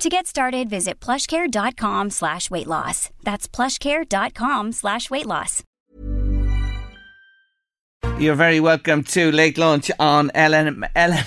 To get started, visit plushcare.com slash weight loss. That's plushcare.com slash weight loss. You're very welcome to Late Lunch on LM. LM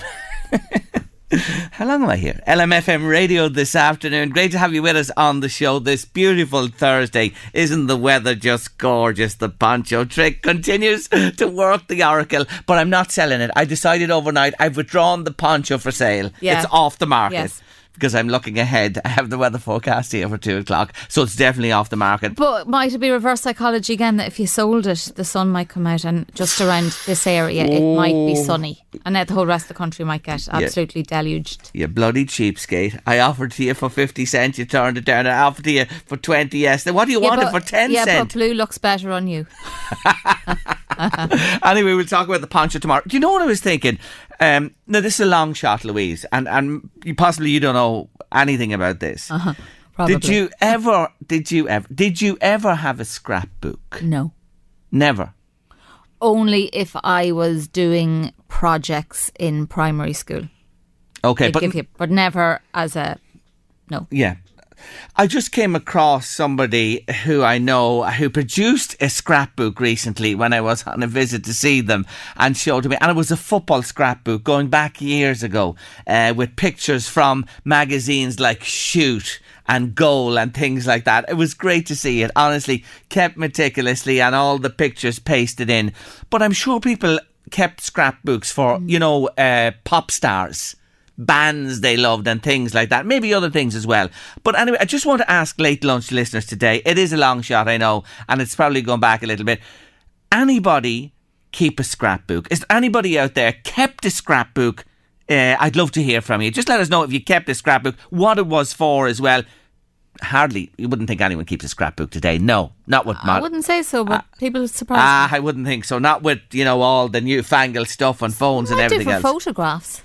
How long am I here? LMFM radio this afternoon. Great to have you with us on the show this beautiful Thursday. Isn't the weather just gorgeous? The poncho trick continues to work the oracle, but I'm not selling it. I decided overnight I've withdrawn the poncho for sale. Yeah. It's off the market. Yes. Because I'm looking ahead. I have the weather forecast here for two o'clock, so it's definitely off the market. But might it be reverse psychology again that if you sold it, the sun might come out and just around this area it oh. might be sunny, and then the whole rest of the country might get absolutely deluged. You bloody cheapskate. I offered to you for 50 cents, you turned it down. I offered to you for 20 yes. Then What do you want it for 10 yeah, but blue looks better on you. anyway, we'll talk about the poncho tomorrow. Do you know what I was thinking? Um, now, this is a long shot, Louise, and, and you possibly you don't know anything about this. Uh-huh, Probably. Did you ever, did you ever, did you ever have a scrapbook? No. Never. Only if I was doing projects in primary school. Okay, They'd but you, but never as a no. Yeah. I just came across somebody who I know who produced a scrapbook recently when I was on a visit to see them and showed to me. And it was a football scrapbook going back years ago uh, with pictures from magazines like Shoot and Goal and things like that. It was great to see it, honestly, kept meticulously and all the pictures pasted in. But I'm sure people kept scrapbooks for, you know, uh, pop stars bands they loved and things like that. Maybe other things as well. But anyway, I just want to ask late lunch listeners today. It is a long shot, I know, and it's probably going back a little bit. Anybody keep a scrapbook? Is anybody out there kept a scrapbook? Uh, I'd love to hear from you. Just let us know if you kept a scrapbook, what it was for as well. Hardly, you wouldn't think anyone keeps a scrapbook today. No, not with I wouldn't say so, but people surprise Ah, me. I wouldn't think so. Not with you know all the newfangled stuff on phones and everything else. photographs.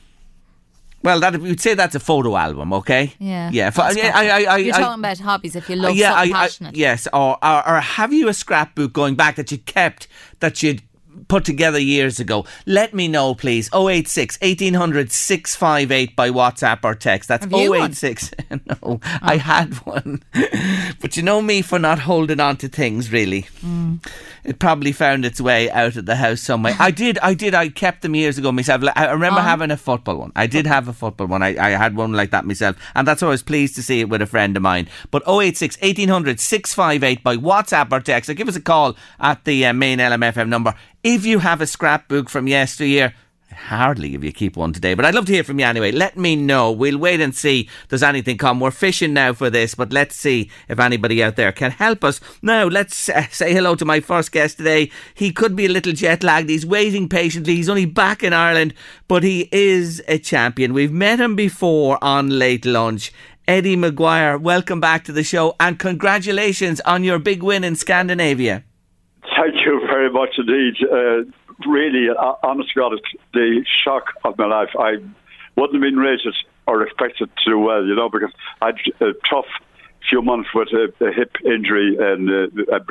Well, that you'd say that's a photo album, okay? Yeah. yeah. I, I, I, You're talking about hobbies if you love yeah, something passionate. yes, or, or or have you a scrapbook going back that you kept that you'd put together years ago? Let me know, please. 086 1800 658 by WhatsApp or text. That's Have you 086. no, I had one. but you know me for not holding on to things, really. Mm. It probably found its way out of the house somewhere. I did, I did, I kept them years ago myself. I remember Um, having a football one. I did have a football one. I, I had one like that myself. And that's why I was pleased to see it with a friend of mine. But 086 1800 658 by WhatsApp or text. Or give us a call at the uh, main LMFM number. If you have a scrapbook from yesteryear, Hardly if you keep one today, but I'd love to hear from you anyway. Let me know. We'll wait and see does anything come. We're fishing now for this, but let's see if anybody out there can help us. Now, let's uh, say hello to my first guest today. He could be a little jet lagged. He's waiting patiently. He's only back in Ireland, but he is a champion. We've met him before on Late Lunch. Eddie Maguire, welcome back to the show and congratulations on your big win in Scandinavia. Thank you much indeed. Uh, really, honest to God, it's the shock of my life. I wouldn't have been rated or expected to do well, you know, because I had a tough few months with a, a hip injury and a,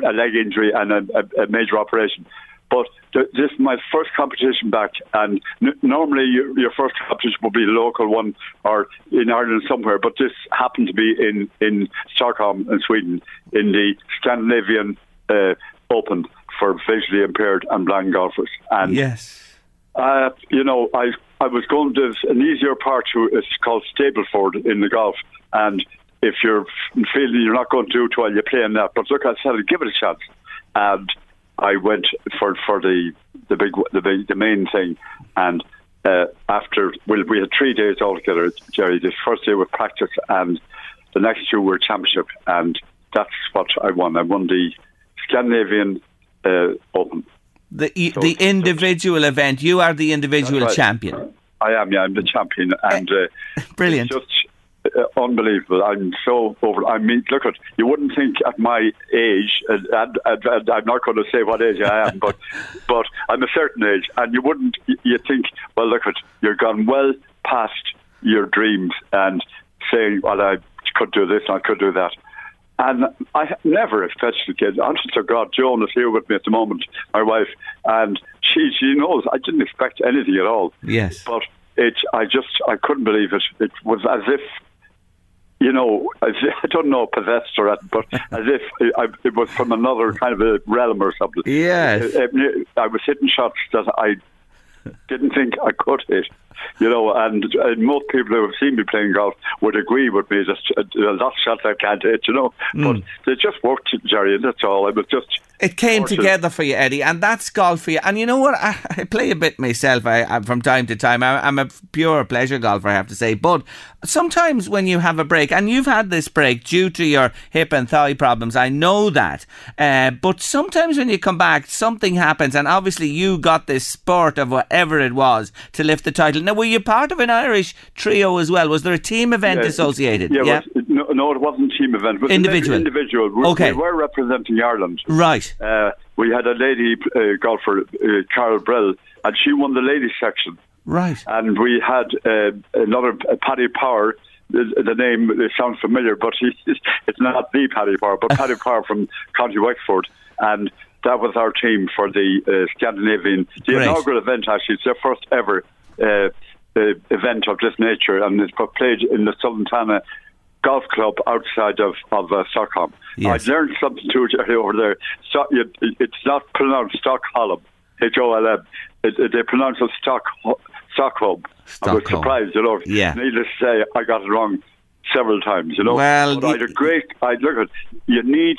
a leg injury and a, a, major operation. But this is my first competition back, and n- normally your, your first competition would be a local one or in Ireland somewhere. But this happened to be in in Stockholm in Sweden in the Scandinavian uh, Open for visually impaired and blind golfers. And Yes. uh, you know, I I was going to an easier part to it's called Stableford in the golf, and if you're feeling you're not going to do it well, you're playing that. But look, I said, give it a chance, and I went for for the the big the big the main thing, and uh, after well, we had three days altogether, Jerry. This first day was practice, and the next two were championship, and that's what I won. I won the Scandinavian uh, Open. The the individual event. You are the individual right. champion. I am, yeah, I'm the champion, and uh, Brilliant. Just uh, unbelievable. I'm so over. I mean, look at you wouldn't think at my age, and, and, and, and I'm not going to say what age I am, but but I'm a certain age, and you wouldn't you think, well, look at you're gone well past your dreams and saying, well, I could do this, I could do that. And I never expected a kid. Honest to God, Joan is here with me at the moment, my wife, and she she knows I didn't expect anything at all. Yes. But it, I just I couldn't believe it. It was as if you know, I don't know possessed or that, but as if it was from another kind of a realm or something. Yes. I was hitting shots that I didn't think I could hit. You know, and, and most people who have seen me playing golf would agree with me that uh, lots of shots I can't hit, you know. Mm. But they just worked, Jerry, and that's all. I was just it came together for you, Eddie, and that's golf for you. And you know what? I, I play a bit myself I, I, from time to time. I, am a pure pleasure golfer, I have to say. But sometimes when you have a break, and you've had this break due to your hip and thigh problems, I know that. Uh, but sometimes when you come back, something happens, and obviously you got this sport of whatever it was to lift the title. Now, were you part of an Irish trio as well? Was there a team event yeah, associated? Yeah, yeah? Was, no, no, it wasn't team event. It was individual. Individual. We, okay. we were representing Ireland. Right. Uh, we had a lady uh, golfer, uh, Carol Brell, and she won the ladies section. Right. And we had uh, another Paddy Power. The, the name sounds familiar, but he, it's not the Paddy Power, but Paddy Power from County Wexford. And that was our team for the uh, Scandinavian, the Great. inaugural event. Actually, it's their first ever uh, event of this nature, and it's played in the Sollentuna golf club outside of of uh, Stockholm. Yes. I learned something too over there. So, it, it's not pronounced Stockholm, H O L M. They pronounce it Stock Stockholm. Stockholm. I was surprised, you know. Yeah. Needless to say, I got it wrong several times, you know. Well, but I had a great. I look at you need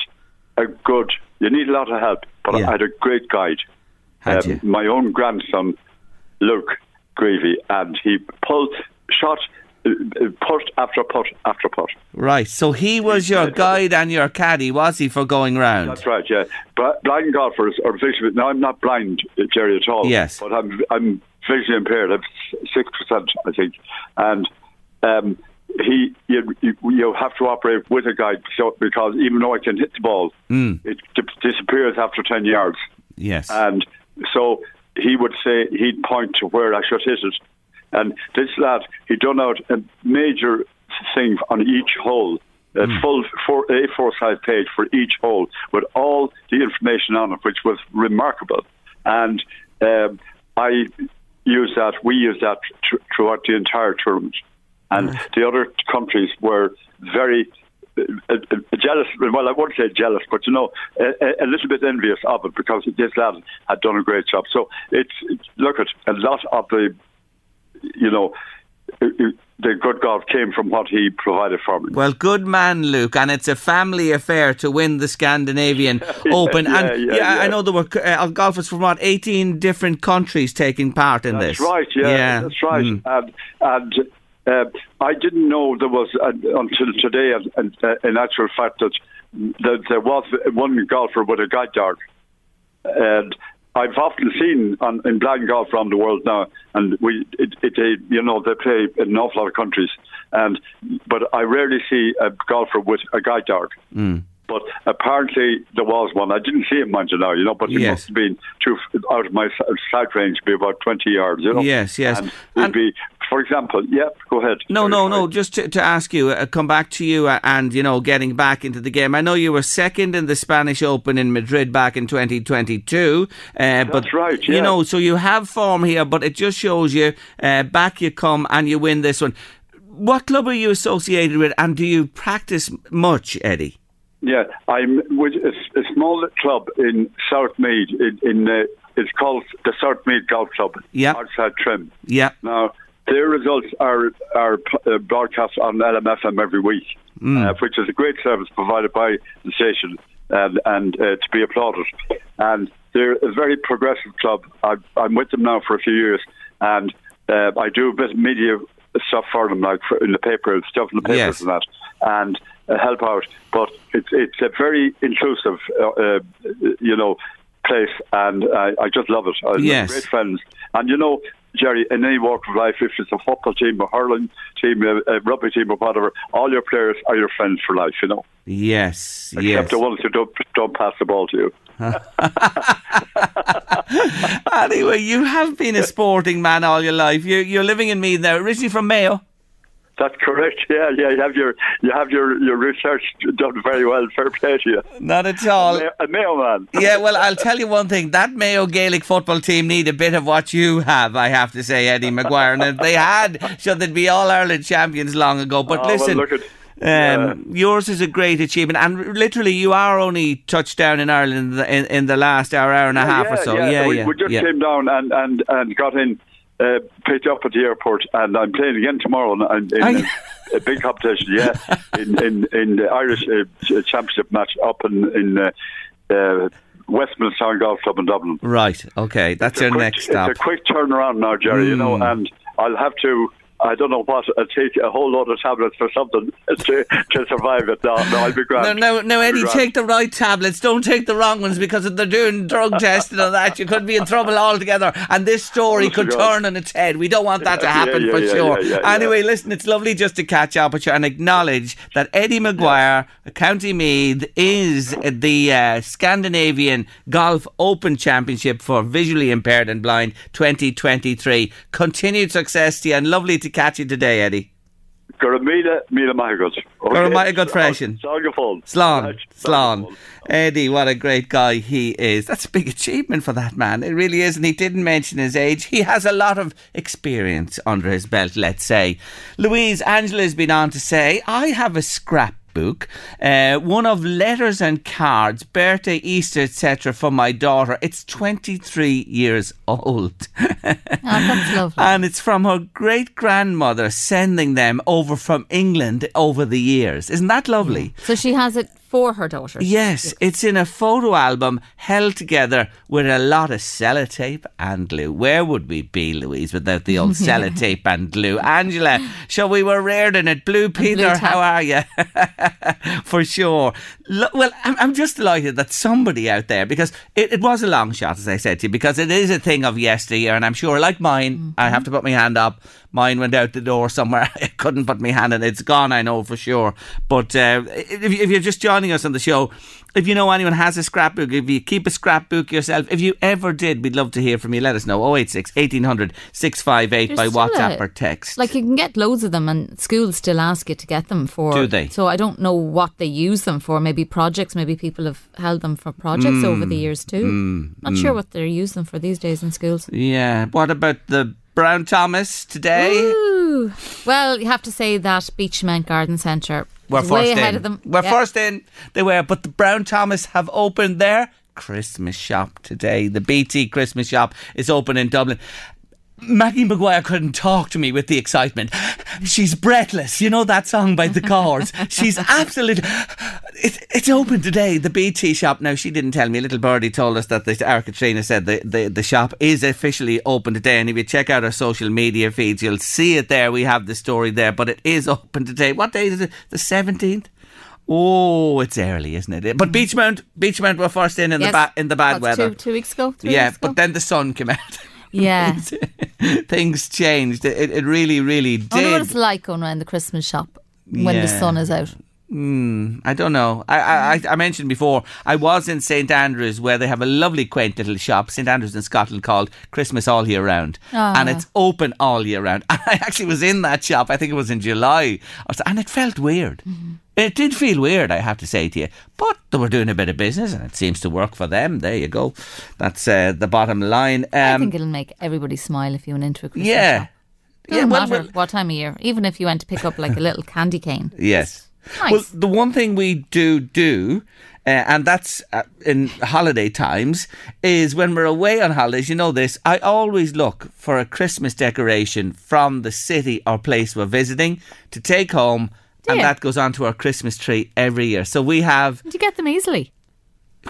a good. You need a lot of help, but yeah. I had a great guide. Had um, you? My own grandson, Luke Gravy, and he pulled shot putt after putt after putt. Right. So he was your guide and your caddy, was he, for going round? That's right. Yeah. But blind golfers are visually. Now I'm not blind, Jerry, at all. Yes. But I'm I'm visually impaired. I'm six percent, I think, and. Um, he, you, you have to operate with a guide so, because even though I can hit the ball, mm. it disappears after ten yards. Yes, and so he would say he'd point to where I should hit it, and this lad, he done out a major thing on each hole, a mm. full four, A4 size page for each hole with all the information on it, which was remarkable. And um, I used that, we used that tr- throughout the entire tournament. And mm. the other countries were very uh, uh, jealous. Well, I won't say jealous, but you know, a, a, little bit envious of it because this lad had done a great job. So it's, it's look at a lot of the you know, the good God came from what he provided for me. Well, good man, Luke, and it's a family affair to win the Scandinavian yeah, Open. Yeah, and yeah, yeah, I know there were uh, golfers from what eighteen different countries taking part in that's this. Right, yeah, that's right. Mm. And, and uh, I didn't know there was uh, until today, uh, in actual fact, that, that there was one golfer with a guide dog, and I've often seen on, in blind golf around the world now, and we, it, it, it, you know, they play in an awful lot of countries, and but I rarely see a golfer with a guide dog. Mm. But apparently there was one. I didn't see him, mind you now, you know, but it yes. must have been too out of my sight range, be about 20 yards, you know. Yes, yes. And it'd be, for example, yeah, go ahead. No, no, no, just to, to ask you, uh, come back to you uh, and, you know, getting back into the game. I know you were second in the Spanish Open in Madrid back in 2022. Uh, That's but, right, yeah. You know, so you have form here, but it just shows you uh, back you come and you win this one. What club are you associated with and do you practice much, Eddie? Yeah, I'm with a, a small club in South Meath. In, in uh, it's called the South Meath Golf Club. Yeah, outside Trim. Yeah. Now their results are are uh, broadcast on LMFM every week, mm. uh, which is a great service provided by the station and and uh, to be applauded. And they're a very progressive club. i am with them now for a few years, and uh, I do a bit of media stuff for them, like for, in the paper, stuff in the papers yes. and that, and help out. But it's it's a very inclusive, uh, uh, you know, place, and I, I just love it. I yes. great friends, and you know, Jerry, in any walk of life, if it's a football team, a hurling team, a, a rugby team, or whatever, all your players are your friends for life, you know. Yes, Except yes. the ones who don't, don't pass the ball to you. anyway, you have been a sporting man all your life. You're, you're living in Meath now, originally from Mayo. That's correct. Yeah, yeah. You have your you have your, your research done very well. Fair play to you. Not at all. A, a Mayo man. Yeah, well, I'll tell you one thing. That Mayo Gaelic football team need a bit of what you have, I have to say, Eddie Maguire. And if they had, should they'd be All Ireland champions long ago. But Oh, well, listen, look at- um, yours is a great achievement. And literally, you are only touched down in Ireland in the, in, in the last hour, hour and a half yeah, or so. Yeah, Yeah, we, we just yeah. came down and, and, and got in, uh, picked up at the airport, and I'm playing again tomorrow in, in a, a big competition. Yeah, in in, in the Irish uh, Championship match up in in uh, uh, Westmanstown Golf Club in Dublin. Right, okay. That's your quick- next stop. Hmm. It's a quick turnaround now, Jerry. You know, and I'll have to. I don't know what. I'll take a whole lot of tablets for something to, to survive it. No, no, I'll be No, grand. no, no, I'll Eddie, take the right tablets. Don't take the wrong ones because if they're doing drug testing and that, you could be in trouble altogether. And this story could turn on its head. We don't want that to happen yeah, for yeah, sure. yeah, yeah, yeah. anyway, listen, it's lovely just to catch up with you and acknowledge that Eddie Maguire, County Meath, is the uh, Scandinavian Golf Open Championship for visually impaired and blind 2023. Continued success to you and lovely to catch you today, Eddie. Garamida, Mila Mahagod. Gura Maigod freshen. Slán Slán, Slán. Eddie, what a great guy he is. That's a big achievement for that man. It really is. And he didn't mention his age. He has a lot of experience under his belt, let's say. Louise Angela has been on to say, I have a scrapbook, uh, one of letters and cards, birthday, Easter, etc., for my daughter. It's 23 years old. Oh, that's lovely. And it's from her great grandmother sending them over from England over the years. Isn't that lovely? So she has it for her daughters. Yes, it's in a photo album held together with a lot of sellotape and glue. Where would we be, Louise, without the old sellotape and glue? Angela, so we were reared in it. Blue Peter, how are you? For sure. Lo- well, I'm, I'm just delighted that somebody out there, because it, it was a long shot, as I said to you, because it is a thing of yesteryear, and I'm sure, like mine, I have to put my hand up. Mine went out the door somewhere. I couldn't put my hand in. It's gone, I know for sure. But uh, if, if you're just joining us on the show, if you know anyone has a scrapbook, if you keep a scrapbook yourself, if you ever did, we'd love to hear from you. Let us know. 086 1800 658 by WhatsApp a- or text. Like you can get loads of them, and schools still ask you to get them for. Do they? So I don't know what they use them for. Maybe projects. Maybe people have held them for projects over Mm. the years too. Not sure what they're using them for these days in schools. yeah. What about the Brown Thomas today? Ooh. Well, you have to say that Beachmount Garden Centre We're first in. them. We're Yeah. first in. They were, but the Brown Thomas have opened their Christmas shop today. The BT Christmas shop is open in Dublin. Maggie Maguire couldn't talk to me with the excitement. She's breathless. You know that song by the Corrs. She's absolutely. It, it's open today, the BT shop. Now, she didn't tell me. Little Birdie told us that the our Katrina said the, the, the shop is officially open today. And if you check out our social media feeds, you'll see it there. We have the story there, but it is open today. What day is it? The 17th? Oh, it's early, isn't it? But Beachmount, Beachmount were first in in Yes. the ba- in the bad weather. Two, two weeks ago. Three yeah, weeks ago? but then the sun came out. yeah. Things changed. It, it really, really I wonder what did. it's like going uh, around the Christmas shop when the sun is out. Mm, I don't know. I, I I- I mentioned before I was in St Andrews where they have a lovely quaint little shop, St Andrews in Scotland, called Christmas All Year Round, Ah. and it's open all year round. And I actually was in that shop. I think it was in July, so- and it felt weird. It did feel weird, I have to say to you, but they were doing a bit of business, and it seems to work for them. There you go. That's uh, the bottom line. I Um, think it'll make everybody smile if you went into a Christmas yeah. shop. Yeah, Doesn't well, matter well- what time of year. Even if you went to pick up like a little candy cane. Yes. Nice. Well, the one thing we do do, uh, and that's uh, in holiday times, is when we're away on holidays. You know this. I always look for a Christmas decoration from the city or place we're visiting to take home, and you? that goes onto our Christmas tree every year. So we have Did you get them easily?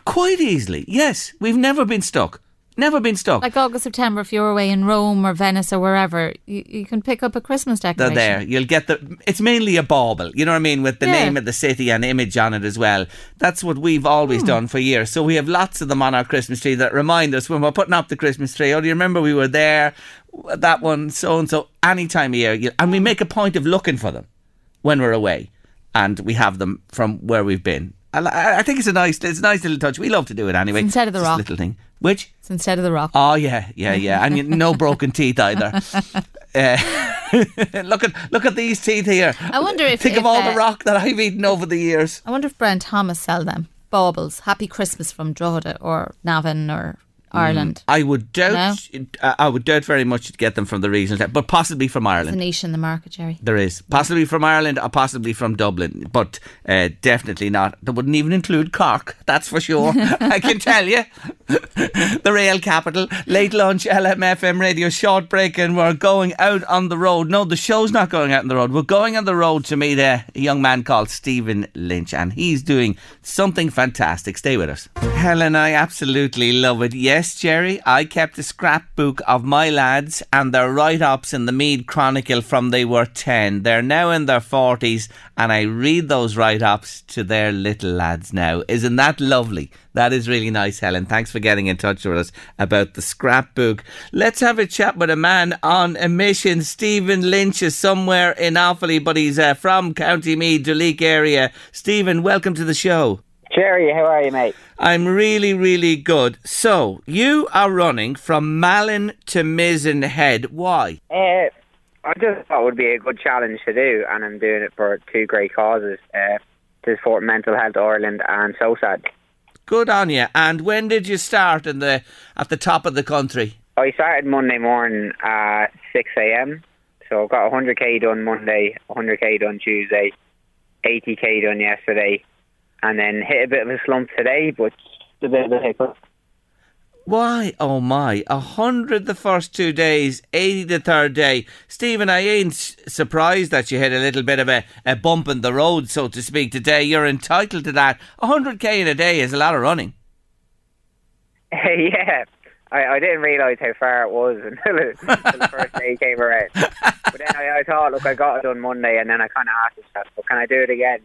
quite easily. Yes, we've never been stuck. Never been stuck. Like August, September, if you're away in Rome or Venice or wherever, you, you can pick up a Christmas They're decoration. there. You'll get the. It's mainly a bauble. You know what I mean, with the Yeah. name of the city and image on it as well. That's what we've Hmm. always done for years. So we have lots of them on our Christmas tree that remind us when we're putting up the Christmas tree. Oh, do you remember we were there? That one, so and so. Any time of year, and we make a point of looking for them when we're away, and we have them from where we've been. I, I think it's a nice, it's a nice little touch. We love to do it anyway. instead of the rock. little thing. Which It's instead of the rock. Oh yeah, yeah, yeah, and you, no broken teeth either. Uh, look at look at these teeth here. I wonder if- think if, of all uh, the rock that I've eaten over the years. I wonder if Brown Thomas sell them. Baubles. Happy Christmas from Drogheda or Navan or Ireland. I would doubt. uh, I would doubt very much to get them from the regions, but possibly from There's a Ireland. niche in the market, Jerry. There is possibly from Ireland or possibly from Dublin, but uh, definitely not. That wouldn't even include Cork. That's for sure. I can tell you. the rail capital. Late lunch, LMFM radio, short break, and we're going out on the road. No, the show's not going out on the road. We're going on the road to meet a, a young man called Stephen Lynch, and he's doing something fantastic. Stay with us. Helen, I absolutely love it. Yes, Jerry, I kept a scrapbook of my lads and their write ups in the Meath Chronicle from they were 10. They're now in their 40s, and I read those write ups to their little lads now. Isn't that lovely? That is really nice, Helen. Thanks for getting in touch with us about the scrapbook. Let's have a chat with a man on a mission. Stephen Lynch is somewhere in Offaly, but he's uh, from County Meath, Duleek area. Stephen, welcome to the show. Jerry, how are you, mate? I'm really, really good. So, you are running from Malin to Mizenhead. Why? Uh, I just thought it would be a good challenge to do, and I'm doing it for two great causes uh, to support Mental Health Ireland and SOSAD. Good on you. And when did you start in the at the top of the country? I started Monday morning at 6 a.m., so I got 100k done Monday, 100k done Tuesday, 80k done yesterday, and then hit a bit of a slump today, but a bit of a hiccup. Why? Oh my! A hundred the first two days, eighty the third day. Stephen, I ain't surprised that you hit a little bit of a, a bump in the road, so to speak, today. You're entitled to that. A hundred k in a day is a lot of running. yeah, I, I didn't realise how far it was until, it, until the first day came around. But then I, I thought, look, I got it done Monday, and then I kind of asked myself, well, can I do it again?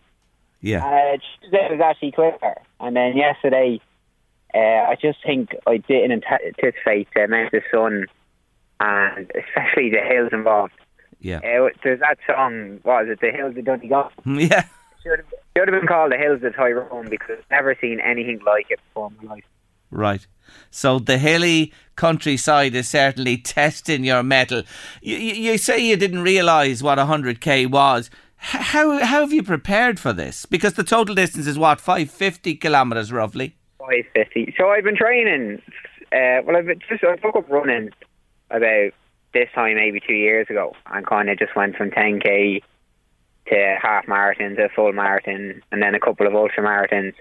Yeah. Uh, Tuesday was actually quicker, and then yesterday, uh, I just think I didn't anticipate the amount of sun and especially the hills involved. Yeah. Uh, there's that song, what is it, The Hills of Donegal? Yeah. Should have, should have been called The Hills of Tyrone because I've never seen anything like it before in my life. Right. So the hilly countryside is certainly testing your metal. You, you, you say you didn't realise what 100k was. How, how have you prepared for this? Because the total distance is what, 550 kilometres roughly? 550. So I've been training. Uh, well, I've just I took up running about this time, maybe two years ago, and kind of just went from 10k to half marathon to full marathon, and then a couple of ultra marathons.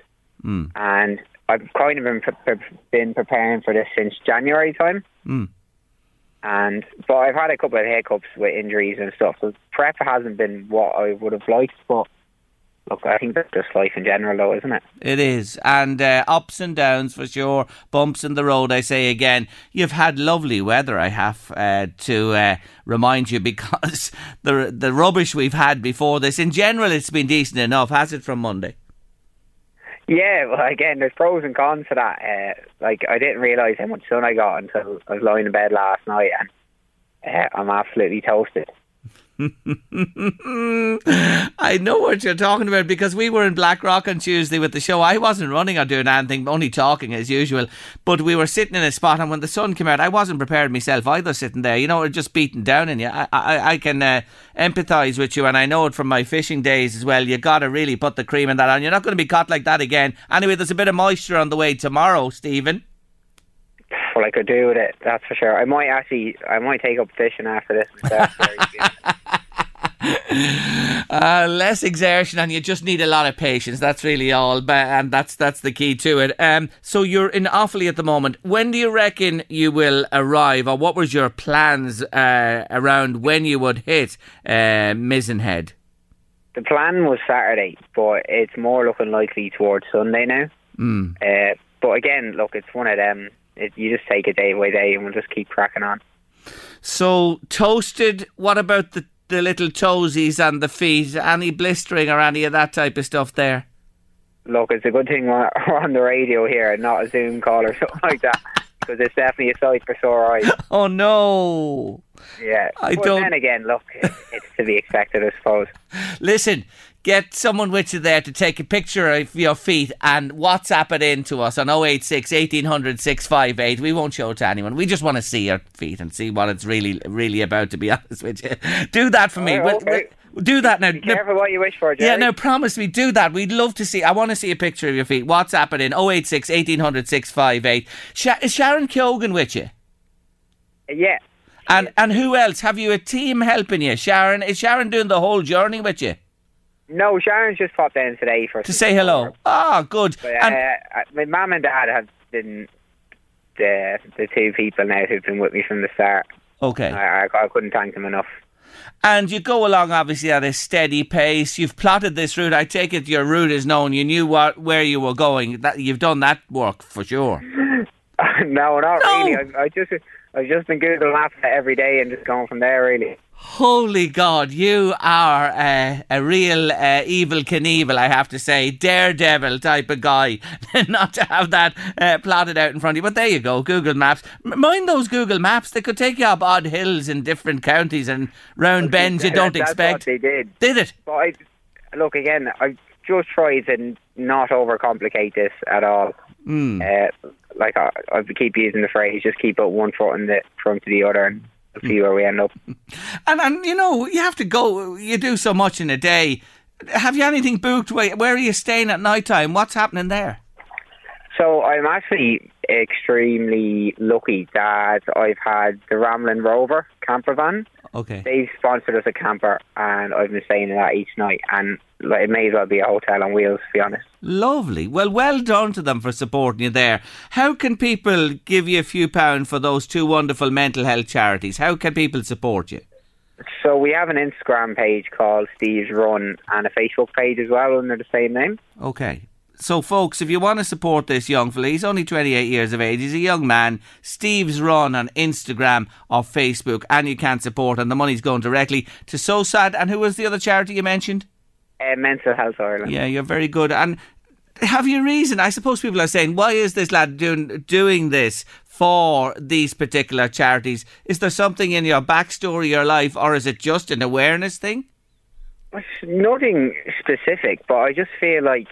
Mm. And I've kind of been pre- been preparing for this since January time. Mm. And but I've had a couple of hiccups with injuries and stuff. So prep hasn't been what I would have liked, but. Look, I think that's just life in general, though, isn't it? It is. And uh, ups and downs for sure. Bumps in the road, I say again. You've had lovely weather, I have uh, to uh, remind you, because the, the rubbish we've had before this, in general, it's been decent enough, has it, from Monday? Yeah, well, again, there's pros and cons to that. Uh, like, I didn't realise how much sun I got until I was lying in bed last night, and uh, I'm absolutely toasted. I know what you're talking about because we were in Blackrock on Tuesday with the show. I wasn't running or doing anything, only talking as usual. But we were sitting in a spot, and when the sun came out, I wasn't prepared myself either, sitting there. You know, it just beating down in you. I, I, I can uh, empathise with you, and I know it from my fishing days as well. You got to really put the cream in that on. You're not going to be caught like that again. Anyway, there's a bit of moisture on the way tomorrow, Stephen. Well, I could do with it, that's for sure. I might actually, I might take up fishing after this myself. Uh, less exertion, and you just need a lot of patience. That's really all, but, and that's that's the key to it. Um, so you're in Offaly at the moment. When do you reckon you will arrive, or what was your plans uh, around when you would hit uh, Mizenhead? the plan was Saturday, but it's more looking likely towards Sunday now. Mm. Uh, but again, look, it's one of them. It, you just take it day by day, and we'll just keep cracking on. So toasted. What about the the little toesies and the feet? Any blistering or any of that type of stuff there? Look, it's a good thing we're on the radio here, and not a Zoom call or something like that, because it's definitely a sight for sore eyes. Oh no! Yeah, I but don't- then again, look, it's to be expected, I suppose. Listen, get someone with you there to take a picture of your feet and WhatsApp it in to us on 086 1800 658. We won't show it to anyone. We just want to see your feet and see what it's really, really about, to be honest with you. Do that for me. Oh, okay. do that now. Be careful what you wish for, Jerry. Yeah, no, promise me, do that. We'd love to see. I want to see a picture of your feet. WhatsApp it in 086 1800 658. Sha- is Sharon Keoghan with you? Yeah. And and who else? Have you a team helping you? Sharon is Sharon doing the whole journey with you No, Sharon's just popped in today for to say hello? Ah, good. But, And uh, uh, my mum and dad have been the the two people now who've been with me from the start. okay. I, I, I couldn't thank them enough. And you go along obviously at a steady pace. You've plotted this route. I take it your route is known. You knew what where you were going. That you've done that work for sure. no, not No. really. I, I just I've just been Google Maps it every day and just going from there. Really. Holy God, you are uh, a real uh, Evel Knievel, I have to say, daredevil type of guy. Not to have that uh, plotted out in front of you. But there you go, Google Maps. M- mind those Google Maps, they could take you up odd hills in different counties and round bends you don't That's expect. they did. Did it? But I look again. I just tried to not overcomplicate this at all. Mm. Uh, like I, I keep using the phrase, just keep up one foot in the front of the other, and see where we end up. And, and, you know, you have to go, you do so much in a day. Have you anything booked? Where, where are you staying at night time? What's happening there? So I'm actually extremely lucky that I've had the Ramblin' Rover camper van. Okay. They've sponsored us a camper, and I've been staying in that each night. And like, it may as well be a hotel on wheels, to be honest. Lovely. Well, well done to them for supporting you there. How can people give you a few pounds for those two wonderful mental health charities? How can people support you? So we have an Instagram page called Steve's Run and a Facebook page as well under the same name. Okay. So, folks, if you want to support this young fella, he's only 28 years of age. He's a young man. Steve's Run on Instagram or Facebook, and you can support, and the money's going directly to SOSAD. And who was the other charity you mentioned? Uh, Mental Health Ireland. Yeah, you're very good. And have you reason? I suppose people are saying, why is this lad doing doing this for these particular charities? Is there something in your backstory, your life, or is it just an awareness thing? It's nothing specific, but I just feel like,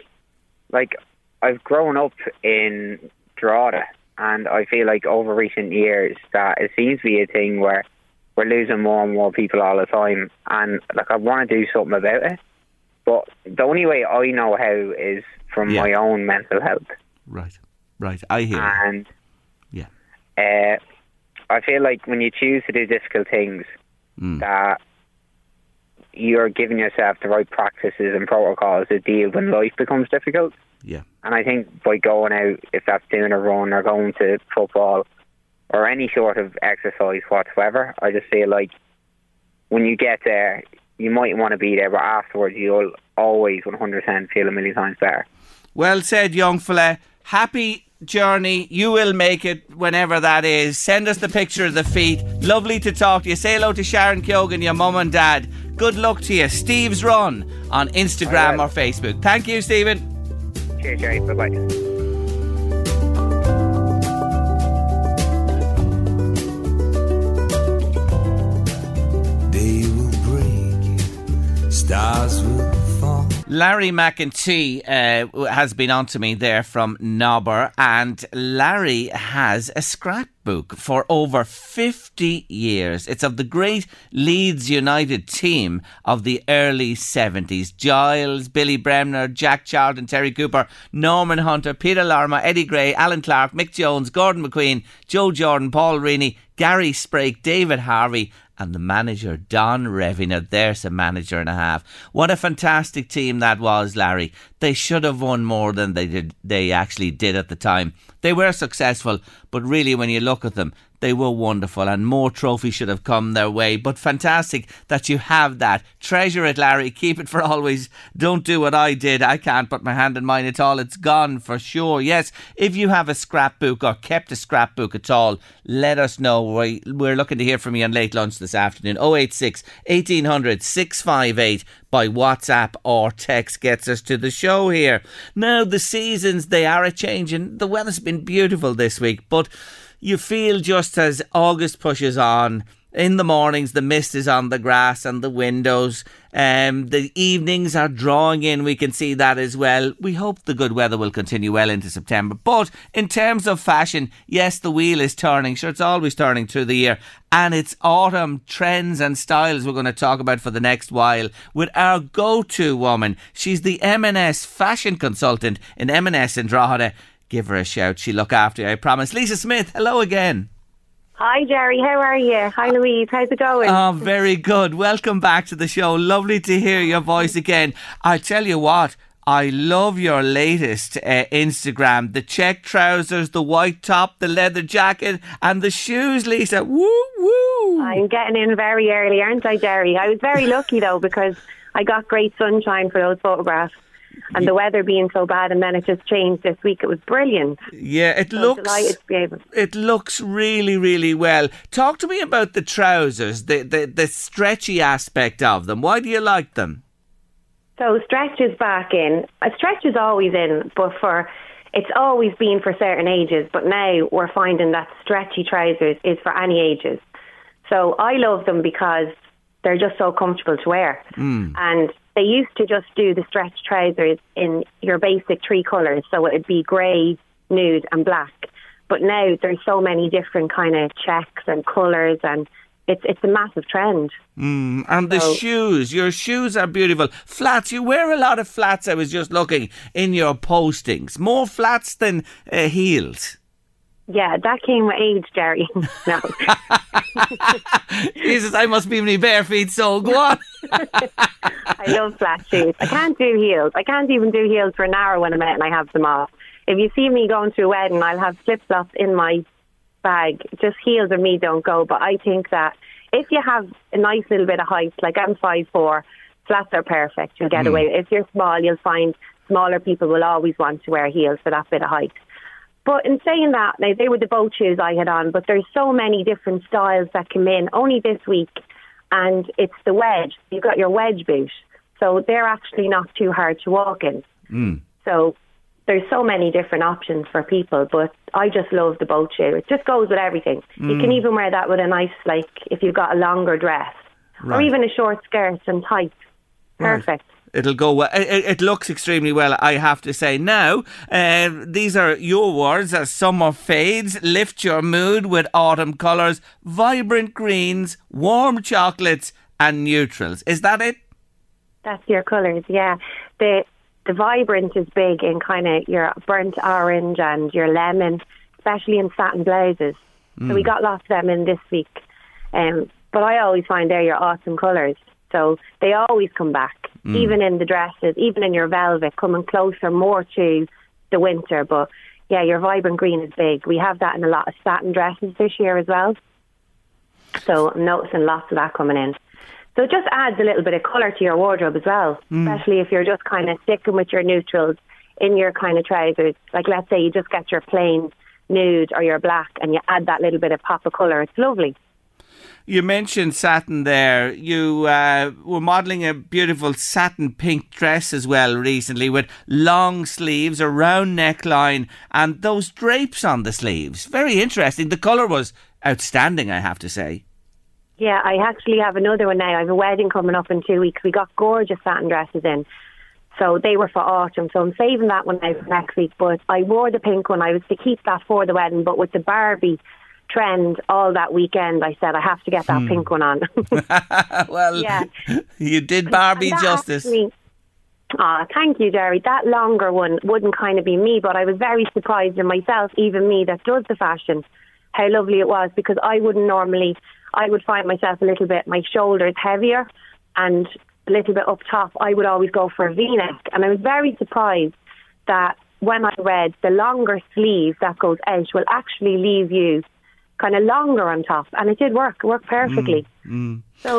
like I've grown up in Drogheda, and I feel like over recent years that it seems to be a thing where we're losing more and more people all the time, and like I want to do something about it. But the only way I know how is from Yeah. my own mental health, Right, right. I hear. and Yeah. uh, I feel like when you choose to do difficult things, Mm. that you're giving yourself the right practices and protocols to deal when life becomes difficult. Yeah. And I think by going out, if that's doing a run or going to football or any sort of exercise whatsoever, I just feel like when you get there, you might want to be there, but afterwards you'll always 100% feel a million times better. Well said, young fella. Happy journey. You will make it whenever that is. Send us the picture of the feet. Lovely to talk to you. Say hello to Sharon Keoghan, your mum and dad. Good luck to you. Steve's Run on Instagram I or. Facebook. Thank you, Stephen. Cheers, Jerry. Bye bye. Day will break, stars will fall. Larry McEntee uh, has been on to me there from Nobber, and Larry has a scrapbook for over 50 years. It's of the great Leeds United team of the early 70s. Giles, Billy Bremner, Jack Charlton, Terry Cooper, Norman Hunter, Peter Lorimer, Eddie Gray, Allan Clarke, Mick Jones, Gordon McQueen, Joe Jordan, Paul Reaney, Gary Sprake, David Harvey, and the manager Don Revie. Now there's a manager and a half. What a fantastic team that was, Larry. They should have won more than they did. They actually did at the time. They were successful, but really, when you look at them, they were wonderful, and more trophies should have come their way. But fantastic that you have that. Treasure it, Larry. Keep it for always. Don't do what I did. I can't put my hand in mine at all. It's gone for sure. Yes, if you have a scrapbook or kept a scrapbook at all, let us know. We're looking to hear from you on late lunch this afternoon. 086 1800 658 by WhatsApp or text gets us to the show here. Now, the seasons, they are a changing. The weather's been beautiful this week, but you feel just as August pushes on. In the mornings, the mist is on the grass and the windows. Um, the evenings are drawing in. We can see that as well. We hope the good weather will continue well into September. But in terms of fashion, yes, the wheel is turning. Sure, it's always turning through the year. And it's autumn trends and styles we're going to talk about for the next while with our go-to woman. She's the M&S fashion consultant in M&S in Drogheda give her a shout. She'll look after you, I promise. Lisa Smith, hello again. Hi, Jerry. How are you? Hi, Louise. How's it going? Oh, very good. Welcome back to the show. Lovely to hear your voice again. I tell you what, I love your latest uh, Instagram. The check trousers, the white top, the leather jacket, and the shoes, Lisa. Woo, woo. I'm getting in very early, aren't I, Jerry? I was very lucky, though, because I got great sunshine for those photographs and the weather being so bad, and then it just changed this week. It was brilliant. Yeah, it so looks. It looks really, really well. Talk to me about the trousers, the, the the stretchy aspect of them. Why do you like them? So stretch is back in. A stretch is always in, but for it's always been for certain ages. But now we're finding that stretchy trousers is for any ages. So I love them because they're just so comfortable to wear. Mm. And they used to just do the stretch trousers in your basic three colours, so it would be grey, nude, and black. But now there's so many different kind of checks and colours, and it's it's a massive trend. Mm, and so, the shoes, your shoes are beautiful. Flats, you wear a lot of flats. I was just looking in your postings, more flats than uh, heels. Yeah, that came with age, Jerry. no. Jesus, I must be my bare feet, so go on. I love flat shoes. I can't do heels. I can't even do heels for an hour when I'm out and I have them off. If you see me going to a wedding, I'll have flip flops in my bag. Just heels and me don't go. But I think that if you have a nice little bit of height, like I'm five four, flats are perfect. You'll get mm. away. If you're small, you'll find smaller people will always want to wear heels for that bit of height. But in saying that, now they were the boat shoes I had on, but there's so many different styles that come in only this week, and it's the wedge. You've got your wedge boot, so they're actually not too hard to walk in. Mm. So there's so many different options for people, but I just love the boat shoe. It just goes with everything. Mm. You can mm. even wear that with a nice, like, if you've got a longer dress, right. or even a short skirt and tights. Perfect. Right. It'll go well. It, it, looks extremely well, I have to say. Now, uh, these are your words as summer fades. Lift your mood with autumn colours, vibrant greens, warm chocolates, and neutrals. Is that it? That's your colours, yeah. The the vibrant is big in kind of your burnt orange and your lemon, especially in satin blouses. Mm. So we hmm. got lots of them in this week. Um, but I always find they're your awesome colours. So they always come back, mm. even in the dresses, even in your velvet, coming closer more to the winter. But yeah, your vibrant green is big. We have that in a lot of satin dresses this year as well. So I'm noticing lots of that coming in. So it just adds a little bit of colour to your wardrobe as well, mm. especially if you're just kind of sticking with your neutrals in your kind of trousers. Like let's say you just get your plain nude or your black and you add that little bit of pop of colour. It's lovely. You mentioned satin there. You uh, were modelling a beautiful satin pink dress as well recently with long sleeves, a round neckline, and those drapes on the sleeves. Very interesting. The colour was outstanding, I have to say. Yeah, I actually have another one now. I have a wedding coming up in two weeks. We got gorgeous satin dresses in. So they were for autumn. So I'm saving that one out for next week. But I wore the pink one. I was to keep that for the wedding, but with the Barbie trend all that weekend. I said I have to get that hmm. pink one on. well, yeah. you did Barbie justice. Ah, oh, thank you, Jerry. That longer one wouldn't kind of be me, but I was very surprised in myself, even me that does the fashion, how lovely it was because I wouldn't normally. I would find myself a little bit my shoulders heavier and a little bit up top. I would always go for a V-neck, and I was very surprised that when I read the longer sleeve that goes out will actually leave you kind of longer on top, and it did work. It worked perfectly. Mm, mm. So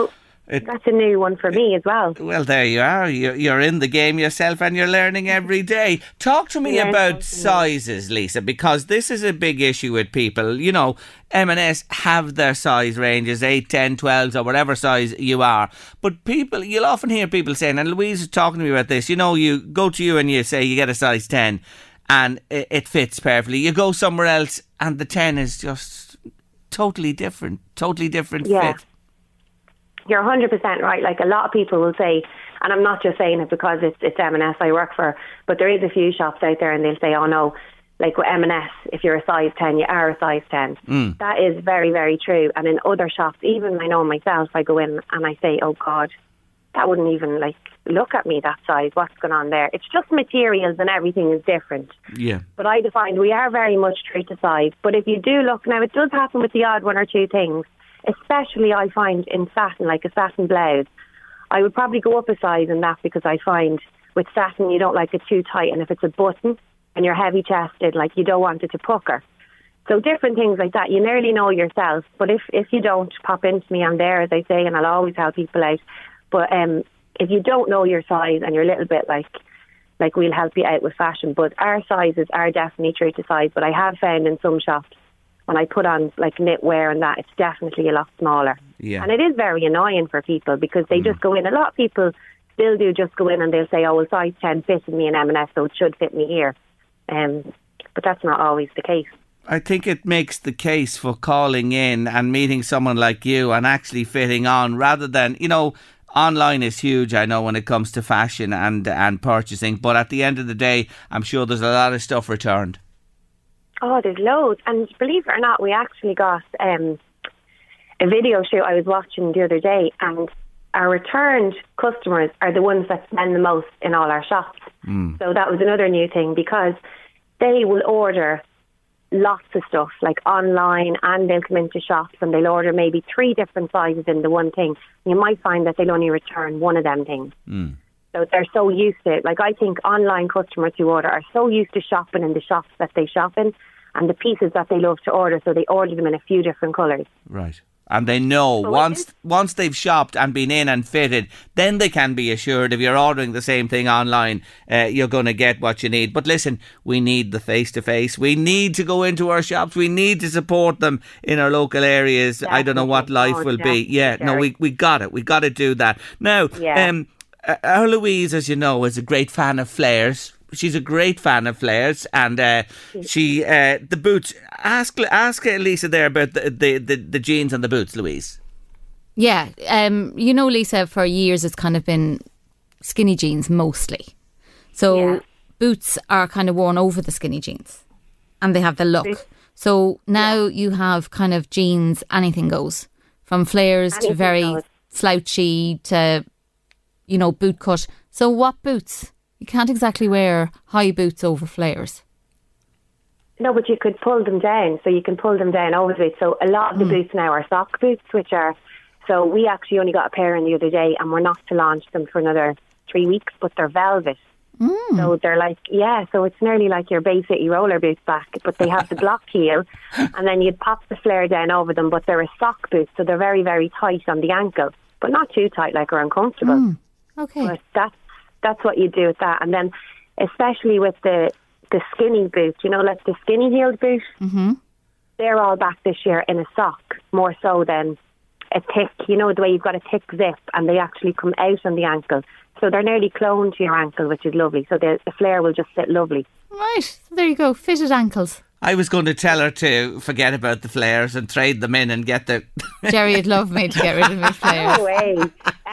It- that's a new one for me as well. Well, there you are. You're, you're in the game yourself and you're learning every day. Talk to me Yeah, about sizes, Lisa, because this is a big issue with people. You know, M&S have their size ranges, 8, 10, 12s or whatever size you are. But people, you'll often hear people saying, and Louise is talking to me about this, you know, you go to you and you say you get a size 10 and it, it fits perfectly. You go somewhere else and the 10 is just totally different, totally different Yeah. fit. You're 100% right. Like a lot of people will say, and I'm not just saying it because it's it's M&S I work for, but there is a few shops out there and they'll say, oh no, like with M&S, if you're a size 10, you are a size 10. Mm. That is very, very true. And in other shops, even I know myself, I go in and I say, oh God, that wouldn't even like look at me that size. What's going on there? It's just materials and everything is different. Yeah. But I find we are very much true to size. But if you do look now, it does happen with the odd one or two things. Especially, I find in satin, like a satin blouse, I would probably go up a size in that because I find with satin you don't like it too tight, and if it's a button and you're heavy chested, like you don't want it to pucker. So different things like that, you nearly know yourself. But if if you don't pop into me, I'm there as I say, and I'll always help people out. But um, if you don't know your size and you're a little bit like like we'll help you out with fashion. But our sizes are definitely true to size. But I have found in some shops when I put on like knitwear and that, it's definitely a lot smaller. Yeah. And it is very annoying for people because they just go in. A lot of people still do just go in and they'll say, "Oh, well, size ten fitted me in M&S, so it should fit me here." Um, but that's not always the case. I think it makes the case for calling in and meeting someone like you and actually fitting on rather than, you know, online is huge, I know, when it comes to fashion and, and purchasing. But at the end of the day, I'm sure there's a lot of stuff returned. Oh, there's loads. And believe it or not, we actually got um, a video shoot I was watching the other day, and our returned customers are the ones that spend the most in all our shops. So that was another new thing because they will order lots of stuff, like online, and they'll come into shops and they'll order maybe three different sizes in the one thing. You might find that they'll only return one of them things. Hmm. So they're so used to it. Like I think online customers who order are so used to shopping in the shops that they shop in and the pieces that they love to order, so they order them in a few different colours. Right. And they know it once once they've shopped and been in and fitted, then they can be assured if you're ordering the same thing online, uh, you're going to get what you need. But listen, we need the face to face. We need to go into our shops. We need to support them in our local areas. I don't know what life Oh, will be. definitely, Yeah, no, we we got it. We got to do that now. Yeah. Um, uh, our Louise, as you know, is a great fan of flares. She's a great fan of flares, and uh, she uh, the boots. Ask ask uh, Lisa there about the, the, the, the jeans and the boots, Louise. Yeah, um, you know, Lisa, for years it's kind of been skinny jeans mostly. So Yeah. boots are kind of worn over the skinny jeans and they have the look. So now you have kind of jeans, anything goes from flares to very goes. slouchy to, you know, boot cut. So what boots? You can't exactly wear high boots over flares. No, but you could pull them down, so you can pull them down over it. So a lot of the hmm. boots now are sock boots, which are. So we actually only got a pair in the other day, and we're not to launch them for another three weeks. But they're velvet, hmm. so they're like yeah. So it's nearly like your Bay City roller boots back, but they have the block heel, and then you'd pop the flare down over them. But they're a sock boot, so they're very very tight on the ankle, but not too tight like are uncomfortable. Hmm. Okay. But that's that's what you do with that, and then especially with the the skinny boot, you know, like the skinny heeled boot. Mm-hmm. They're all back this year in a sock, more so than a thick. You know, the way you've got a thick zip, and they actually come out on the ankle, so they're nearly cloned to your ankle, which is lovely. So the, the flare will just sit lovely. Right. There you go. Fitted ankles. I was going to tell her to forget about the flares and trade them in and get the Jerry would love me to get rid of my flares. No way,